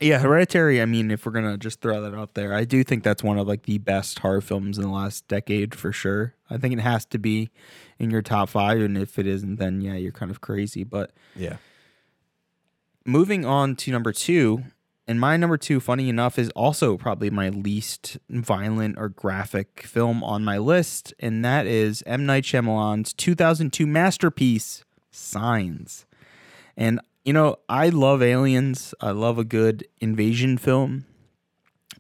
Yeah, Hereditary. I mean, if we're gonna just throw that out there, I do think that's one of like the best horror films in the last decade for sure. I think it has to be in your top five, and if it isn't, then yeah, you're kind of crazy. But yeah. Moving on to number two, and my number two, funny enough, is also probably my least violent or graphic film on my list, and that is M Night Shyamalan's 2002 masterpiece, Signs. And you know, I love aliens. I love a good invasion film.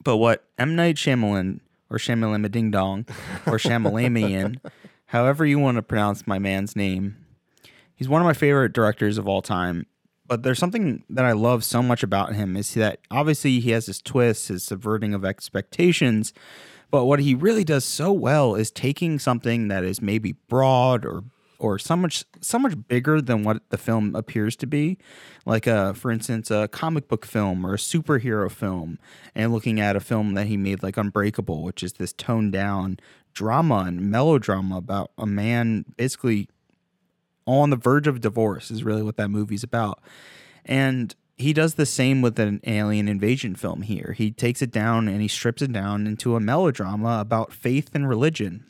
But what M. Night Shyamalan, or Shyamalama Ding Dong, or Shyamalamian, however you want to pronounce my man's name, he's one of my favorite directors of all time. But there's something that I love so much about him is that obviously he has his twists, his subverting of expectations. But what he really does so well is taking something that is maybe broad or or so much so much bigger than what the film appears to be. Like a for instance a comic book film or a superhero film and looking at a film that he made like unbreakable which is this toned down drama and melodrama about a man basically on the verge of divorce is really what that movie's about. And he does the same with an alien invasion film here. He takes it down and he strips it down into a melodrama about faith and religion.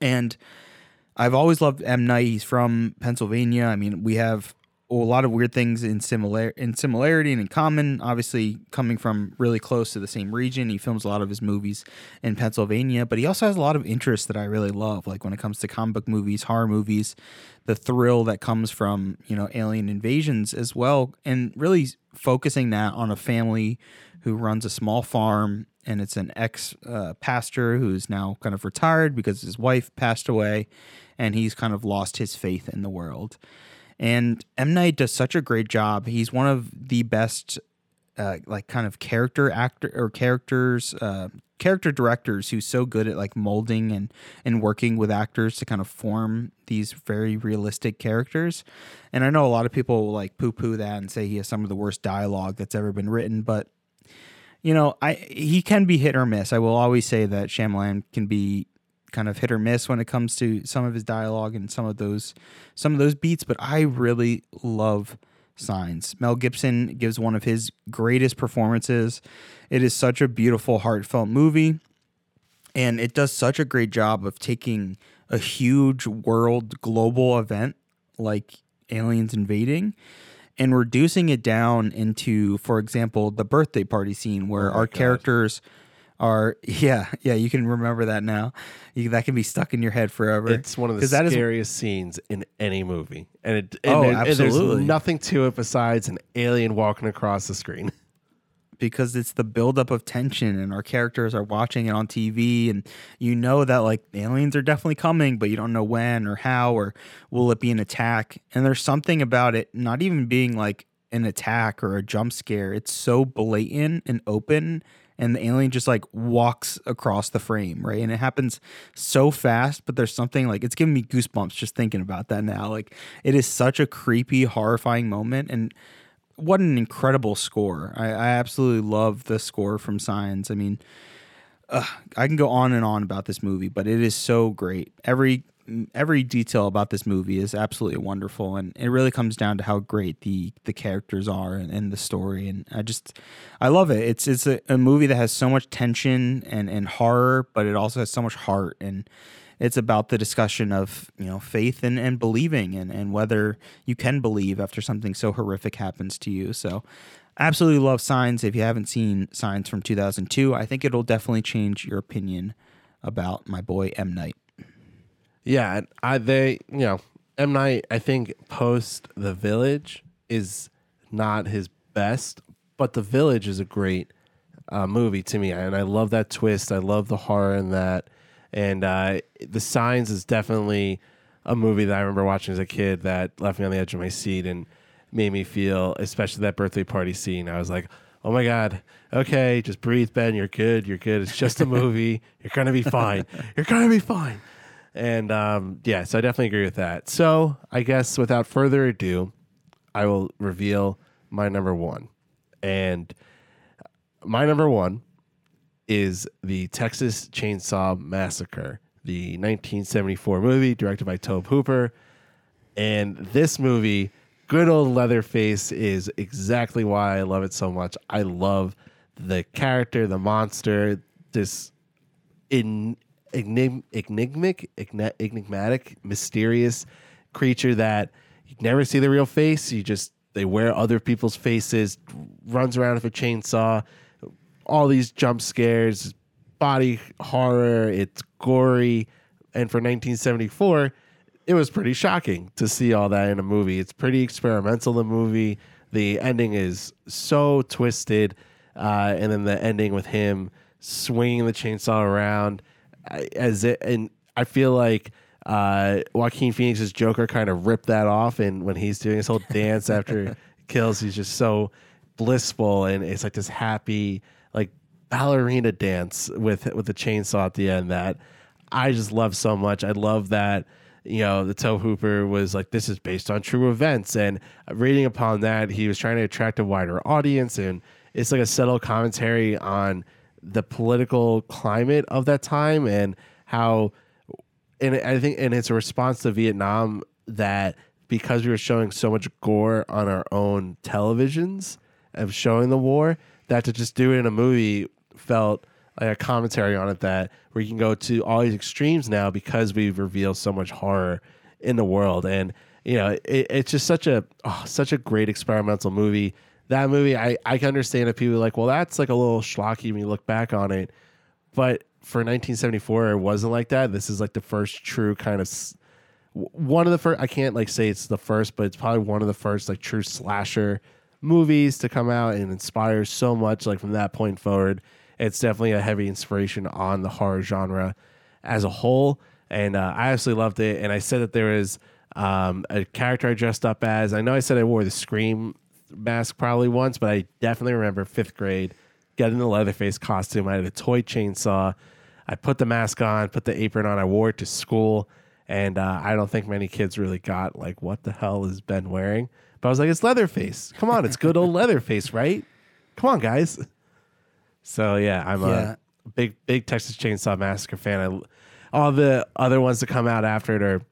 And I've always loved M Night. He's from Pennsylvania. I mean, we have a lot of weird things in similar in similarity and in common. Obviously, coming from really close to the same region, he films a lot of his movies in Pennsylvania. But he also has a lot of interests that I really love, like when it comes to comic book movies, horror movies, the thrill that comes from you know alien invasions as well, and really focusing that on a family who runs a small farm and it's an ex uh, pastor who's now kind of retired because his wife passed away and he's kind of lost his faith in the world. And M Night does such a great job. He's one of the best, uh, like kind of character actor or characters, uh, character directors who's so good at like molding and and working with actors to kind of form these very realistic characters. And I know a lot of people will like poo poo that and say he has some of the worst dialogue that's ever been written, but you know, I he can be hit or miss. I will always say that Shyamalan can be kind of hit or miss when it comes to some of his dialogue and some of those some of those beats, but I really love Signs. Mel Gibson gives one of his greatest performances. It is such a beautiful, heartfelt movie, and it does such a great job of taking a huge world global event like aliens invading and reducing it down into, for example, the birthday party scene where Oh our characters are yeah yeah you can remember that now. You, that can be stuck in your head forever. It's one of the that is- scariest scenes in any movie, and it and Oh, absolutely. there's nothing to it besides an alien walking across the screen. because it's the buildup of tension and our characters are watching it on TV and you know that like aliens are definitely coming but you don't know when or how or will it be an attack. And there's something about it not even being like an attack or a jump scare. It's so blatant and open and the alien just like walks across the frame right and it happens so fast but there's something like it's giving me goosebumps just thinking about that now like it is such a creepy horrifying moment and what an incredible score. I, I absolutely love the score from Signs. I mean, uh, I can go on and on about this movie, but it is so great. Every every detail about this movie is absolutely wonderful, and it really comes down to how great the the characters are and, and the story. And I just I love it. It's it's a, a movie that has so much tension and and horror, but it also has so much heart and it's about the discussion of you know faith and, and believing and, and whether you can believe after something so horrific happens to you so absolutely love signs if you haven't seen signs from 2002 i think it'll definitely change your opinion about my boy m night Yeah, I they you know M Night I think post The Village is not his best, but The Village is a great uh, movie to me, and I love that twist. I love the horror in that, and uh, The Signs is definitely a movie that I remember watching as a kid that left me on the edge of my seat and made me feel, especially that birthday party scene. I was like. Oh my God. Okay, just breathe, Ben. You're good. You're good. It's just a movie. You're to be fine. You're to be fine. And um, yeah, so I definitely agree with that. So I guess without further ado, I will reveal my number one. And my number one is the Texas Chainsaw Massacre, the 1974 movie directed by Tobe Hooper. And this movie, good old Leatherface, is exactly why I love it so much. I love the character, the monster, this in enigm, enigmatic, enigmatic, mysterious creature that you never see the real face. You just they wear other people's faces, runs around with a chainsaw, all these jump scares, body horror. It's gory, and for 1974, it was pretty shocking to see all that in a movie. It's pretty experimental. The movie, the ending is so twisted, uh, and then the ending with him swinging the chainsaw around as it, and I feel like uh, Joaquin Phoenix's Joker kind of ripped that off, and when he's doing his whole dance after kills, he's just so blissful, and it's like this happy, like ballerina dance with with the chainsaw at the end that I just love so much. I love that you know, the Tobe Hooper was like, this is based on true events. And reading upon that, he was trying to attract a wider audience. And it's like a subtle commentary on the political climate of that time and how, and I think, and it's a response to Vietnam that because we were showing so much gore on our own televisions of showing the war, that to just do it in a movie felt like a commentary on it that we can go to all these extremes now because we've revealed so much horror in the world. And you know it, it's just such a oh, such a great experimental movie that movie I, I can understand if people are like well that's like a little schlocky when you look back on it but for 1974 it wasn't like that this is like the first true kind of one of the first i can't like say it's the first but it's probably one of the first like true slasher movies to come out and inspire so much like from that point forward it's definitely a heavy inspiration on the horror genre as a whole. And uh, I absolutely loved it. And I said that there was um, a character I dressed up as. I know I said I wore the Scream mask probably once, but I definitely remember fifth grade getting the Leatherface costume. I had a toy chainsaw. I put the mask on, put the apron on. I wore it to school. And uh, I don't think many kids really got like, what the hell is Ben wearing? But I was like, it's Leatherface. Come on, it's good old Leatherface, right? Come on, guys. So yeah, I'm yeah. a big big Texas Chainsaw Massacre fan. I, all the other ones that come out after it are,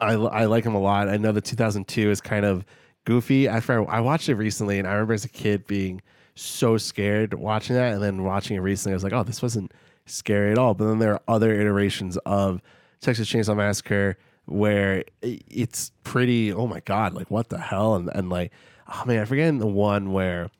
I I like them a lot. I know the 2002 is kind of goofy. I, I watched it recently, and I remember as a kid being so scared watching that, and then watching it recently, I was like, oh, this wasn't scary at all. But then there are other iterations of Texas Chainsaw Massacre where it's pretty. Oh my god, like what the hell? And and like, oh man, I forget the one where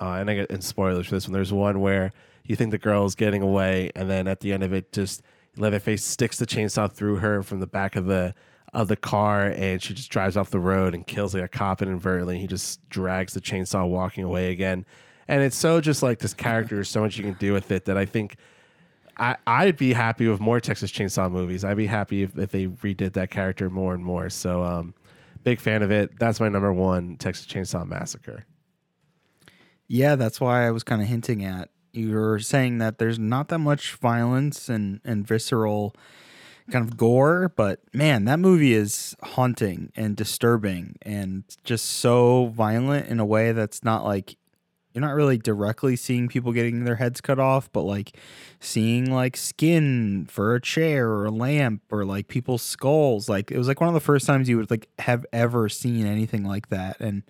uh, and I get in spoilers for this one. There's one where you think the girl's getting away, and then at the end of it, just Leatherface sticks the chainsaw through her from the back of the of the car, and she just drives off the road and kills like a cop inadvertently. He just drags the chainsaw, walking away again. And it's so just like this character, there's so much you can do with it that I think I, I'd be happy with more Texas Chainsaw movies. I'd be happy if, if they redid that character more and more. So, um, big fan of it. That's my number one Texas Chainsaw Massacre. Yeah, that's why I was kind of hinting at. You were saying that there's not that much violence and, and visceral kind of gore, but man, that movie is haunting and disturbing and just so violent in a way that's not like you're not really directly seeing people getting their heads cut off, but like seeing like skin for a chair or a lamp or like people's skulls. Like it was like one of the first times you would like have ever seen anything like that. And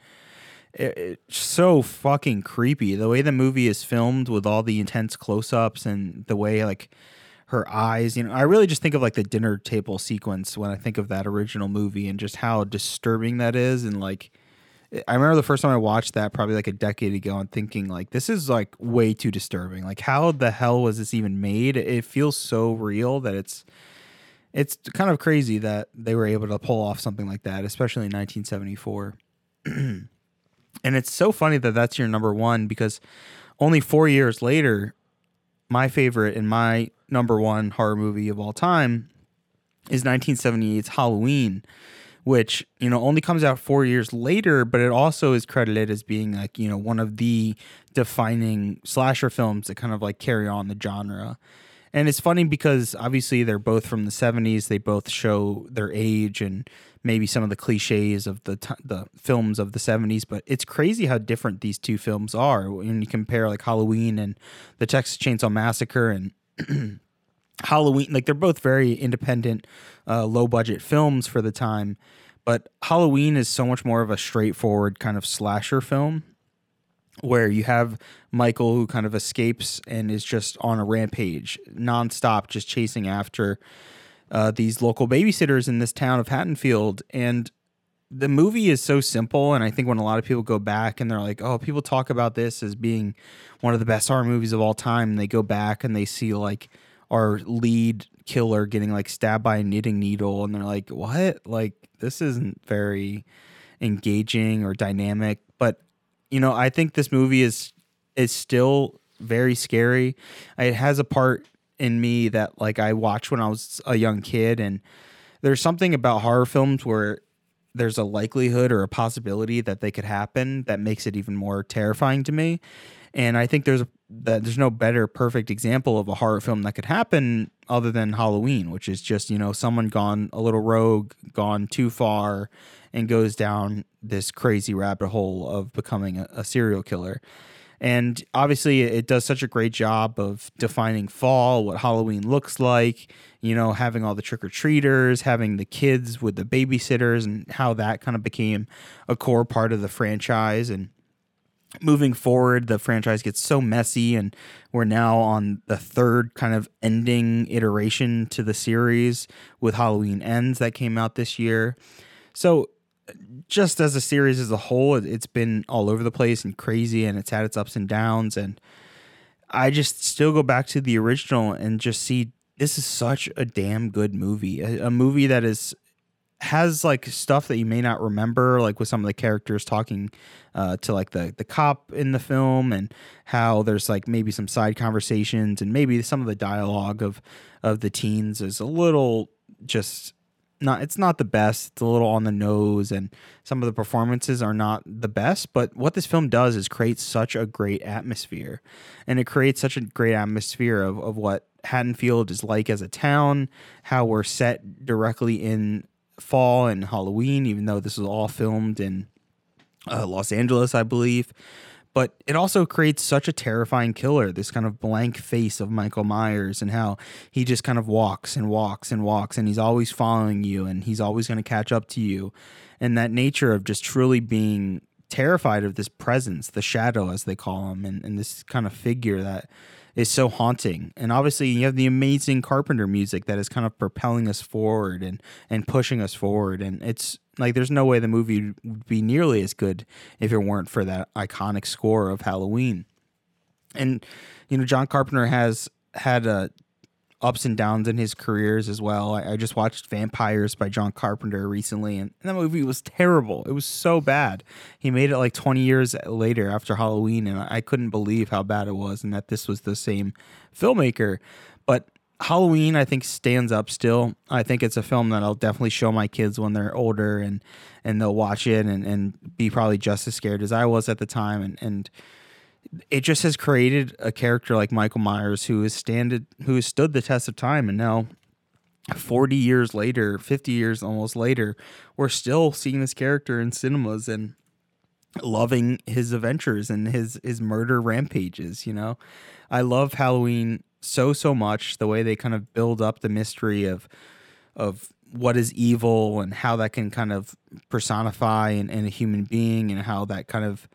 it, it's so fucking creepy. The way the movie is filmed with all the intense close ups and the way like her eyes, you know, I really just think of like the dinner table sequence when I think of that original movie and just how disturbing that is. And like, I remember the first time I watched that probably like a decade ago and thinking like this is like way too disturbing. Like how the hell was this even made? It feels so real that it's it's kind of crazy that they were able to pull off something like that, especially in 1974. And it's so funny that that's your number one because only four years later, my favorite and my number one horror movie of all time is 1978's Halloween, which you know only comes out four years later, but it also is credited as being like you know one of the defining slasher films that kind of like carry on the genre. And it's funny because obviously they're both from the 70s. They both show their age and maybe some of the cliches of the t- the films of the 70s, but it's crazy how different these two films are when you compare like Halloween and the Texas Chainsaw Massacre and Halloween. Like they're both very independent, uh, low budget films for the time, but Halloween is so much more of a straightforward kind of slasher film where you have Michael who kind of escapes and is just on a rampage nonstop, just chasing after uh, these local babysitters in this town of Haddonfield. And the movie is so simple. And I think when a lot of people go back and they're like, oh, people talk about this as being one of the best horror movies of all time, and they go back and they see like our lead killer getting like stabbed by a knitting needle, and they're like, what? Like, this isn't very engaging or dynamic. But, you know, I think this movie is is still very scary. It has a part in me that like I watched when I was a young kid and there's something about horror films where there's a likelihood or a possibility that they could happen that makes it even more terrifying to me. And I think there's a, that there's no better perfect example of a horror film that could happen other than Halloween, which is just you know someone gone a little rogue, gone too far, and goes down this crazy rabbit hole of becoming a, a serial killer. And obviously, it does such a great job of defining fall, what Halloween looks like, you know, having all the trick or treaters, having the kids with the babysitters, and how that kind of became a core part of the franchise. And moving forward, the franchise gets so messy, and we're now on the third kind of ending iteration to the series with Halloween Ends that came out this year. So just as a series as a whole, it's been all over the place and crazy, and it's had its ups and downs. And I just still go back to the original and just see this is such a damn good movie. A, a movie that is has like stuff that you may not remember, like with some of the characters talking uh, to like the the cop in the film, and how there's like maybe some side conversations, and maybe some of the dialogue of of the teens is a little just not it's not the best. It's a little on the nose, and some of the performances are not the best. But what this film does is create such a great atmosphere, and it creates such a great atmosphere of of what Haddonfield is like as a town, how we're set directly in fall and Halloween, even though this was all filmed in uh, Los Angeles, I believe but it also creates such a terrifying killer this kind of blank face of michael myers and how he just kind of walks and walks and walks and he's always following you and he's always going to catch up to you. And that nature of just truly being terrified of this presence the shadow as they call him and, and this kind of figure that is so haunting and obviously you have the amazing carpenter music that is kind of propelling us forward and and pushing us forward and it's like, there's no way the movie would be nearly as good if it weren't for that iconic score of Halloween. And you know, John Carpenter has had uh, ups and downs in his careers as well. I, I, just watched Vampires by John Carpenter recently, and, and that movie was terrible. It was so bad. He made it like 20 years later after Halloween, and I, I couldn't believe how bad it was, and that this was the same filmmaker. But Halloween, I think, stands up still. I think it's a film that I'll definitely show my kids when they're older and and they'll watch it and, and be probably just as scared as I was at the time. And, and it just has created a character like Michael Myers who has standed who has stood the test of time and now 40 years later, 50 years almost later, we're still seeing this character in cinemas and loving his adventures and his his murder rampages, you know. I love Halloween so so much the way they kind of build up the mystery of of what is evil and how that can kind of personify in, in a human being and how that kind of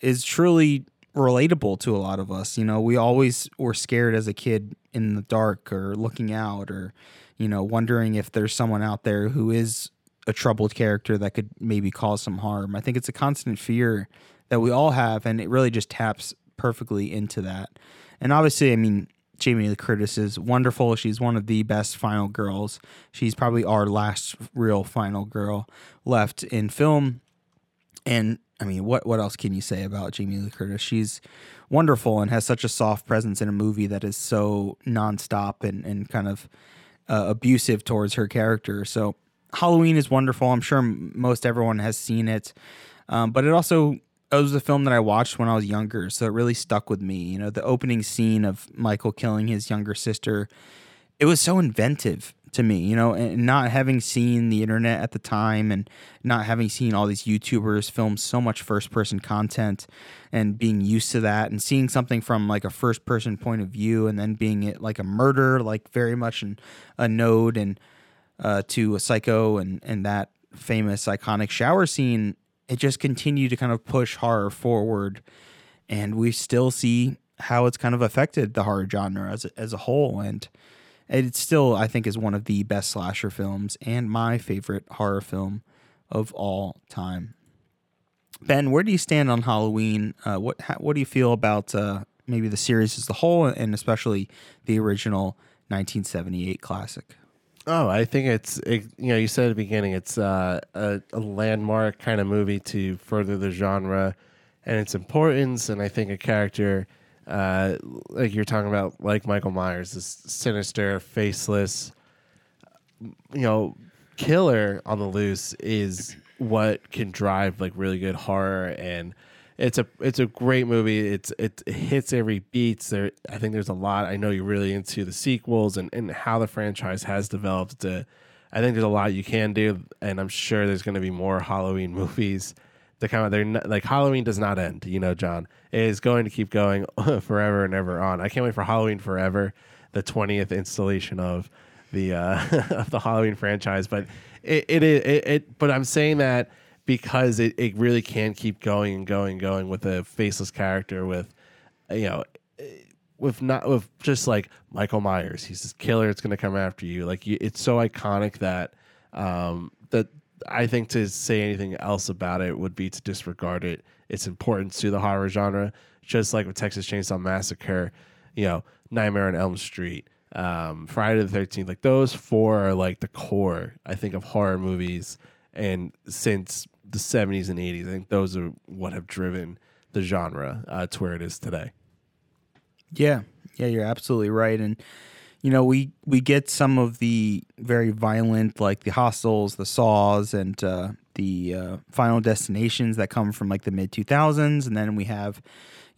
is truly relatable to a lot of us. You know, we always were scared as a kid in the dark or looking out or, you know, wondering if there's someone out there who is a troubled character that could maybe cause some harm. I think it's a constant fear that we all have, and it really just taps perfectly into that. And obviously, I mean, Jamie Lee Curtis is wonderful. She's one of the best final girls. She's probably our last real final girl left in film. And I mean, what what else can you say about Jamie Lee Curtis? She's wonderful and has such a soft presence in a movie that is so nonstop and and kind of uh, abusive towards her character. So Halloween is wonderful. I'm sure most everyone has seen it, um, but it also it was a film that I watched when I was younger, so it really stuck with me. You know, the opening scene of Michael killing his younger sister, it was so inventive to me, you know, and not having seen the internet at the time and not having seen all these YouTubers film so much first person content and being used to that and seeing something from like a first person point of view and then being it like a murder, like very much an, a node and uh, to a psycho and, and that famous iconic shower scene it just continued to kind of push horror forward, and we still see how it's kind of affected the horror genre as as a whole, and it still I think is one of the best slasher films and my favorite horror film of all time. Ben, where do you stand on Halloween? Uh, what how, what do you feel about uh, maybe the series as a whole, and especially the original 1978 classic? Oh, I think it's it, you know you said at the beginning it's uh, a, a, landmark kind of movie to further the genre and its importance, and I think a character uh, like you're talking about, like Michael Myers, this sinister, faceless, you know, killer on the loose is what can drive like really good horror and it's a it's a great movie. It's it, it hits every beats. There, I think there's a lot. I know you're really into the sequels and, and how the franchise has developed. To, I think there's a lot you can do, and I'm sure there's going to be more Halloween movies to come out. They're not, like Halloween does not end. You know, John it is going to keep going forever and ever on. I can't wait for Halloween Forever, the 20th installation of the uh, of the Halloween franchise. But it it, it it but I'm saying that because it, it really can keep going and going and going with a faceless character with you know with not with just like Michael Myers he's this killer it's going to come after you like you, it's so iconic that um that I think to say anything else about it would be to disregard it its importance to the horror genre just like with Texas Chainsaw Massacre you know Nightmare on Elm Street um Friday the 13th like those four are like the core I think of horror movies and since the 70s and 80s. I think those are what have driven the genre uh, to where it is today. Yeah, yeah, you're absolutely right. And you know, we we get some of the very violent, like the Hostels, the Saws, and uh, the uh, Final Destinations that come from like the mid 2000s, and then we have.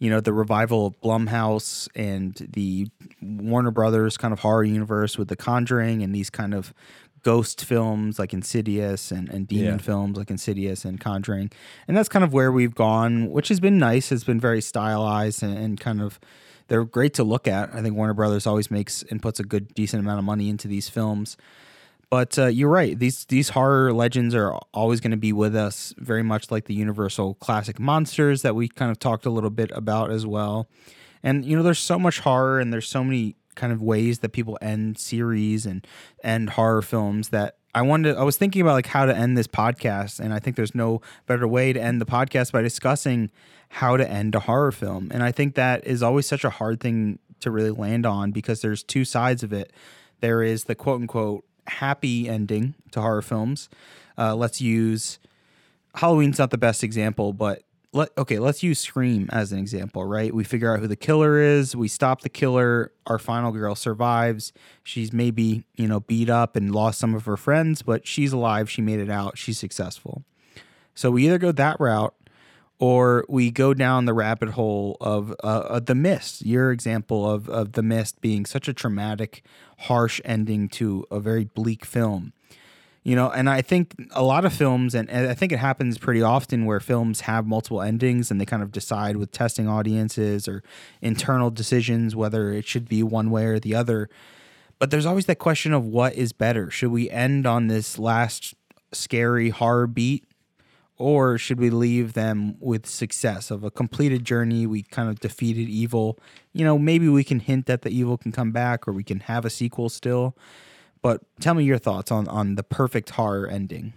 You know the revival of Blumhouse and the Warner Brothers kind of horror universe with The Conjuring and these kind of ghost films like Insidious and, and demon Yeah. films like Insidious and Conjuring. And that's kind of where we've gone, which has been nice. It's been very stylized and, and kind of they're great to look at. I think Warner Brothers always makes and puts a good decent amount of money into these films. But uh, you're right; these these horror legends are always going to be with us, very much like the Universal classic monsters that we kind of talked a little bit about as well. And you know, there's so much horror, and there's so many kind of ways that people end series and end horror films that I wanted. I was thinking about like how to end this podcast, and I think there's no better way to end the podcast by discussing how to end a horror film. And I think that is always such a hard thing to really land on because there's two sides of it. There is the quote unquote happy ending to horror films. Uh, let's use Halloween's not the best example, but let okay, let's use Scream as an example, right? We figure out who the killer is, we stop the killer, our final girl survives. She's maybe, you know, beat up and lost some of her friends, but she's alive, she made it out, she's successful. So we either go that route or we go down the rabbit hole of uh, uh, the mist. Your example of of the mist being such a traumatic, harsh ending to a very bleak film. You know, and I think a lot of films, and, and I think it happens pretty often where films have multiple endings and they kind of decide with testing audiences or internal decisions whether it should be one way or the other. But there's always that question of what is better. Should we end on this last scary horror beat or should we leave them with success of a completed journey we kind of defeated evil you know maybe we can hint that the evil can come back or we can have a sequel still but tell me your thoughts on on the perfect horror ending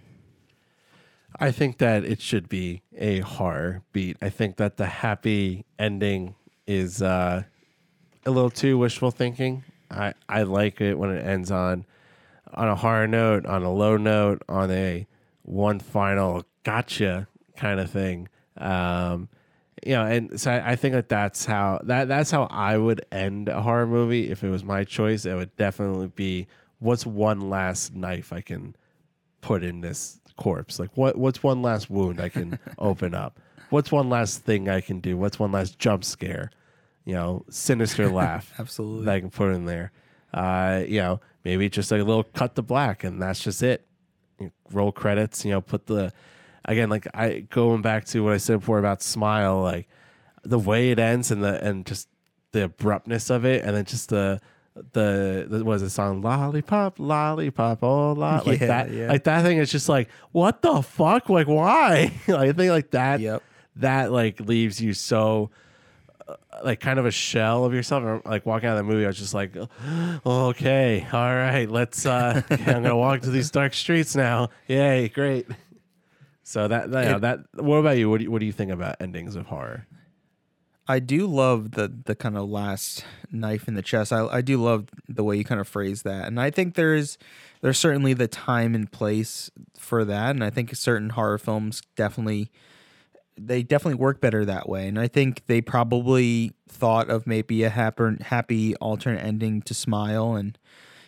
I think that it should be a horror beat. I think that the happy ending is uh, a little too wishful thinking. I, I like it when it ends on on a horror note, on a low note, on a one final gotcha kind of thing. Um, you know, and so I, I think that that's how that that's how I would end a horror movie if it was my choice. It would definitely be what's one last knife I can put in this corpse? Like what what's one last wound I can open up? What's one last thing I can do? What's one last jump scare? You know, sinister laugh Absolutely. that I can put in there. Uh, you know, maybe just like a little cut to black and that's just it. You know, roll credits, you know, put the again like I going back to what I said before about smile, like the way it ends and the and just the abruptness of it and then just the the, the what is the song lollipop lollipop oh la like Yeah, that yeah. like that thing is just like what the fuck? Like why? Like, I think like that Yep. that like leaves you so uh, like kind of a shell of yourself. Or, like walking out of the movie I was just like okay all right let's uh I'm gonna walk to these dark streets now. Yay great. So that that, yeah, It- that what about you? What do you, what do you think about endings of horror I do love the the kind of last knife in the chest. I I do love the way you kind of phrase that, and I think there's there's certainly the time and place for that, and I think certain horror films definitely they definitely work better that way, and I think they probably thought of maybe a happy happy alternate ending to Smile, and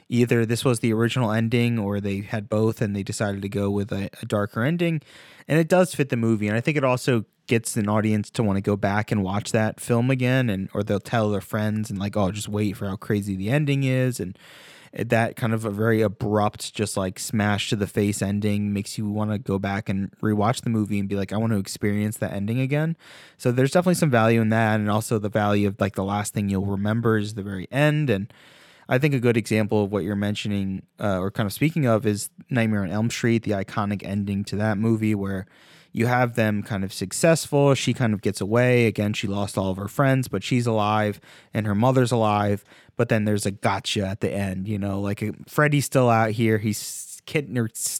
either this was the original ending or they had both and they decided to go with a, a darker ending and it does fit the movie and i think it also gets an audience to want to go back and watch that film again and or they'll tell their friends and like oh just wait for how crazy the ending is and that kind of a very abrupt just like smash to the face ending makes you want to go back and rewatch the movie and be like i want to experience that ending again. So there's definitely some value in that and also the value of like the last thing you'll remember is the very end and I think a good example of what you're mentioning, uh, or kind of speaking of, is Nightmare on Elm Street, the iconic ending to that movie, where you have them kind of successful. She kind of gets away. Again, she lost all of her friends, but she's alive and her mother's alive. But then there's a gotcha at the end, you know, like uh, Freddy's still out here. He's kitten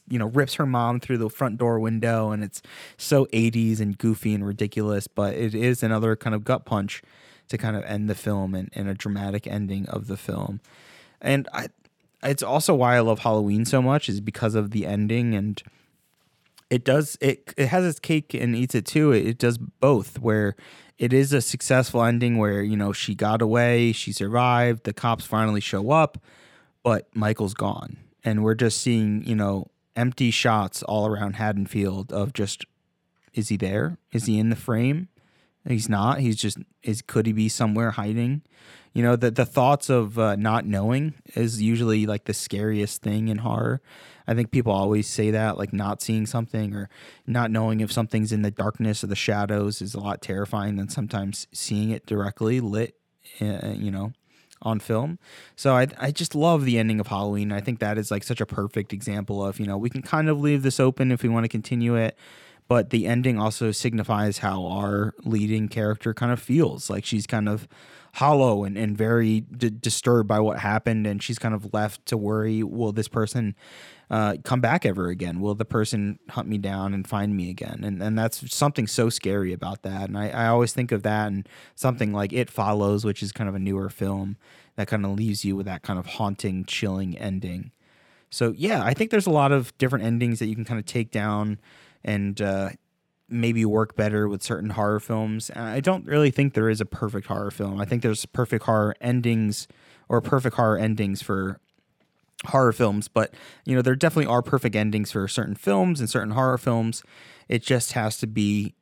you know rips her mom through the front door window and it's so 80s and goofy and ridiculous but it is another kind of gut punch to kind of end the film and, and a dramatic ending of the film. And I, it's also why I love Halloween so much is because of the ending and it does it it has its cake and eats it too. It, it does both where it is a successful ending where you know she got away, she survived, the cops finally show up, but Michael's gone and we're just seeing, you know, empty shots all around Haddonfield of just is he there? Is he in the frame? He's not. He's just is. Could he be somewhere hiding? You know, the the thoughts of uh, not knowing is usually like the scariest thing in horror. I think people always say that, like not seeing something or not knowing if something's in the darkness or the shadows is a lot terrifying than sometimes seeing it directly lit. Uh, you know, on film. So I I just love the ending of Halloween. I think that is like such a perfect example of you know we can kind of leave this open if we want to continue it but the ending also signifies how our leading character kind of feels like she's kind of hollow and, and very d- disturbed by what happened and she's kind of left to worry will this person uh, come back ever again will the person hunt me down and find me again and, and that's something so scary about that and I, I always think of that and something like it follows which is kind of a newer film that kind of leaves you with that kind of haunting chilling ending so yeah i think there's a lot of different endings that you can kind of take down and uh, maybe work better with certain horror films. I don't really think there is a perfect horror film. I think there's perfect horror endings or perfect horror endings for horror films, but you know there definitely are perfect endings for certain films and certain horror films. It just has to be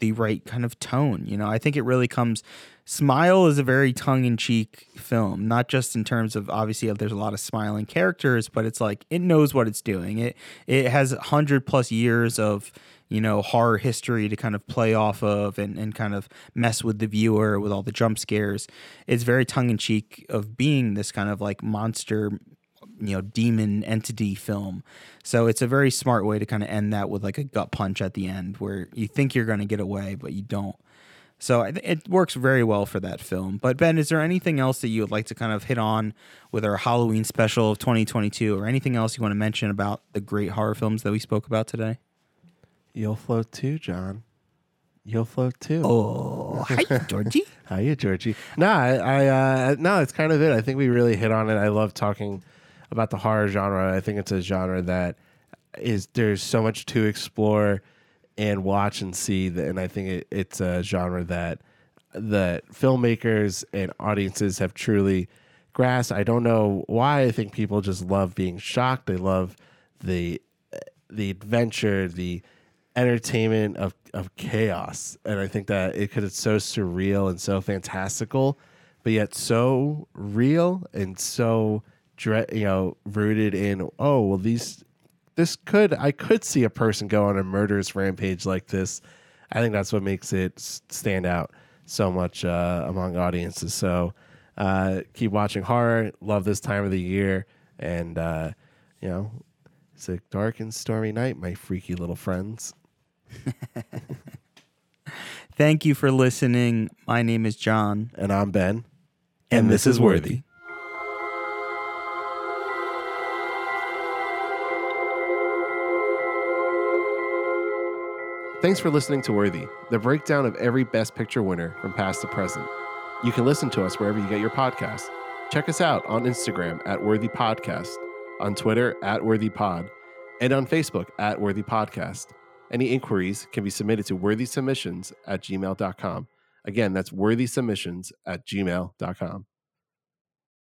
the right kind of tone. You know, I think it really comes. Smile is a very tongue in cheek film, not just in terms of obviously uh, there's a lot of smiling characters, but it's like it knows what it's doing. It it has hundred plus years of you know horror history to kind of play off of and, and kind of mess with the viewer with all the jump scares. It's very tongue in cheek of being this kind of like monster you know demon entity film so it's a very smart way to kind of end that with like a gut punch at the end where you think you're going to get away but you don't so it works very well for that film but ben is there anything else that you would like to kind of hit on with our halloween special of 2022 or anything else you want to mention about the great horror films that we spoke about today you'll float too john You'll float too. Oh, hi, Georgie. How you, Georgie? No, I, I uh, no, it's kind of it. I think we really hit on it. I love talking about the horror genre. I think it's a genre that is there's so much to explore and watch and see, that, and I think it, it's a genre that the filmmakers and audiences have truly grasped. I don't know why. I think people just love being shocked. They love the the adventure, the entertainment of of chaos, and I think that it because it's so surreal and so fantastical, but yet so real and so you know, rooted in, oh, well, these, this could, I could see a person go on a murderous rampage like this. I think that's what makes it stand out so much uh, among audiences. So uh, keep watching horror. Love this time of the year. And, uh, you know, it's a dark and stormy night, my freaky little friends. Thank you for listening. My name is John. And I'm Ben. And, and this, this, is Worthy. Worthy. Thanks for listening to Worthy, the breakdown of every Best Picture winner from past to present. You can listen to us wherever you get your podcasts. Check us out on Instagram at Worthy Podcast, on Twitter at Worthy Pod, and on Facebook at Worthy Podcast. Any inquiries can be submitted to worthysubmissions at gmail.com. Again, that's worthysubmissions at gmail.com.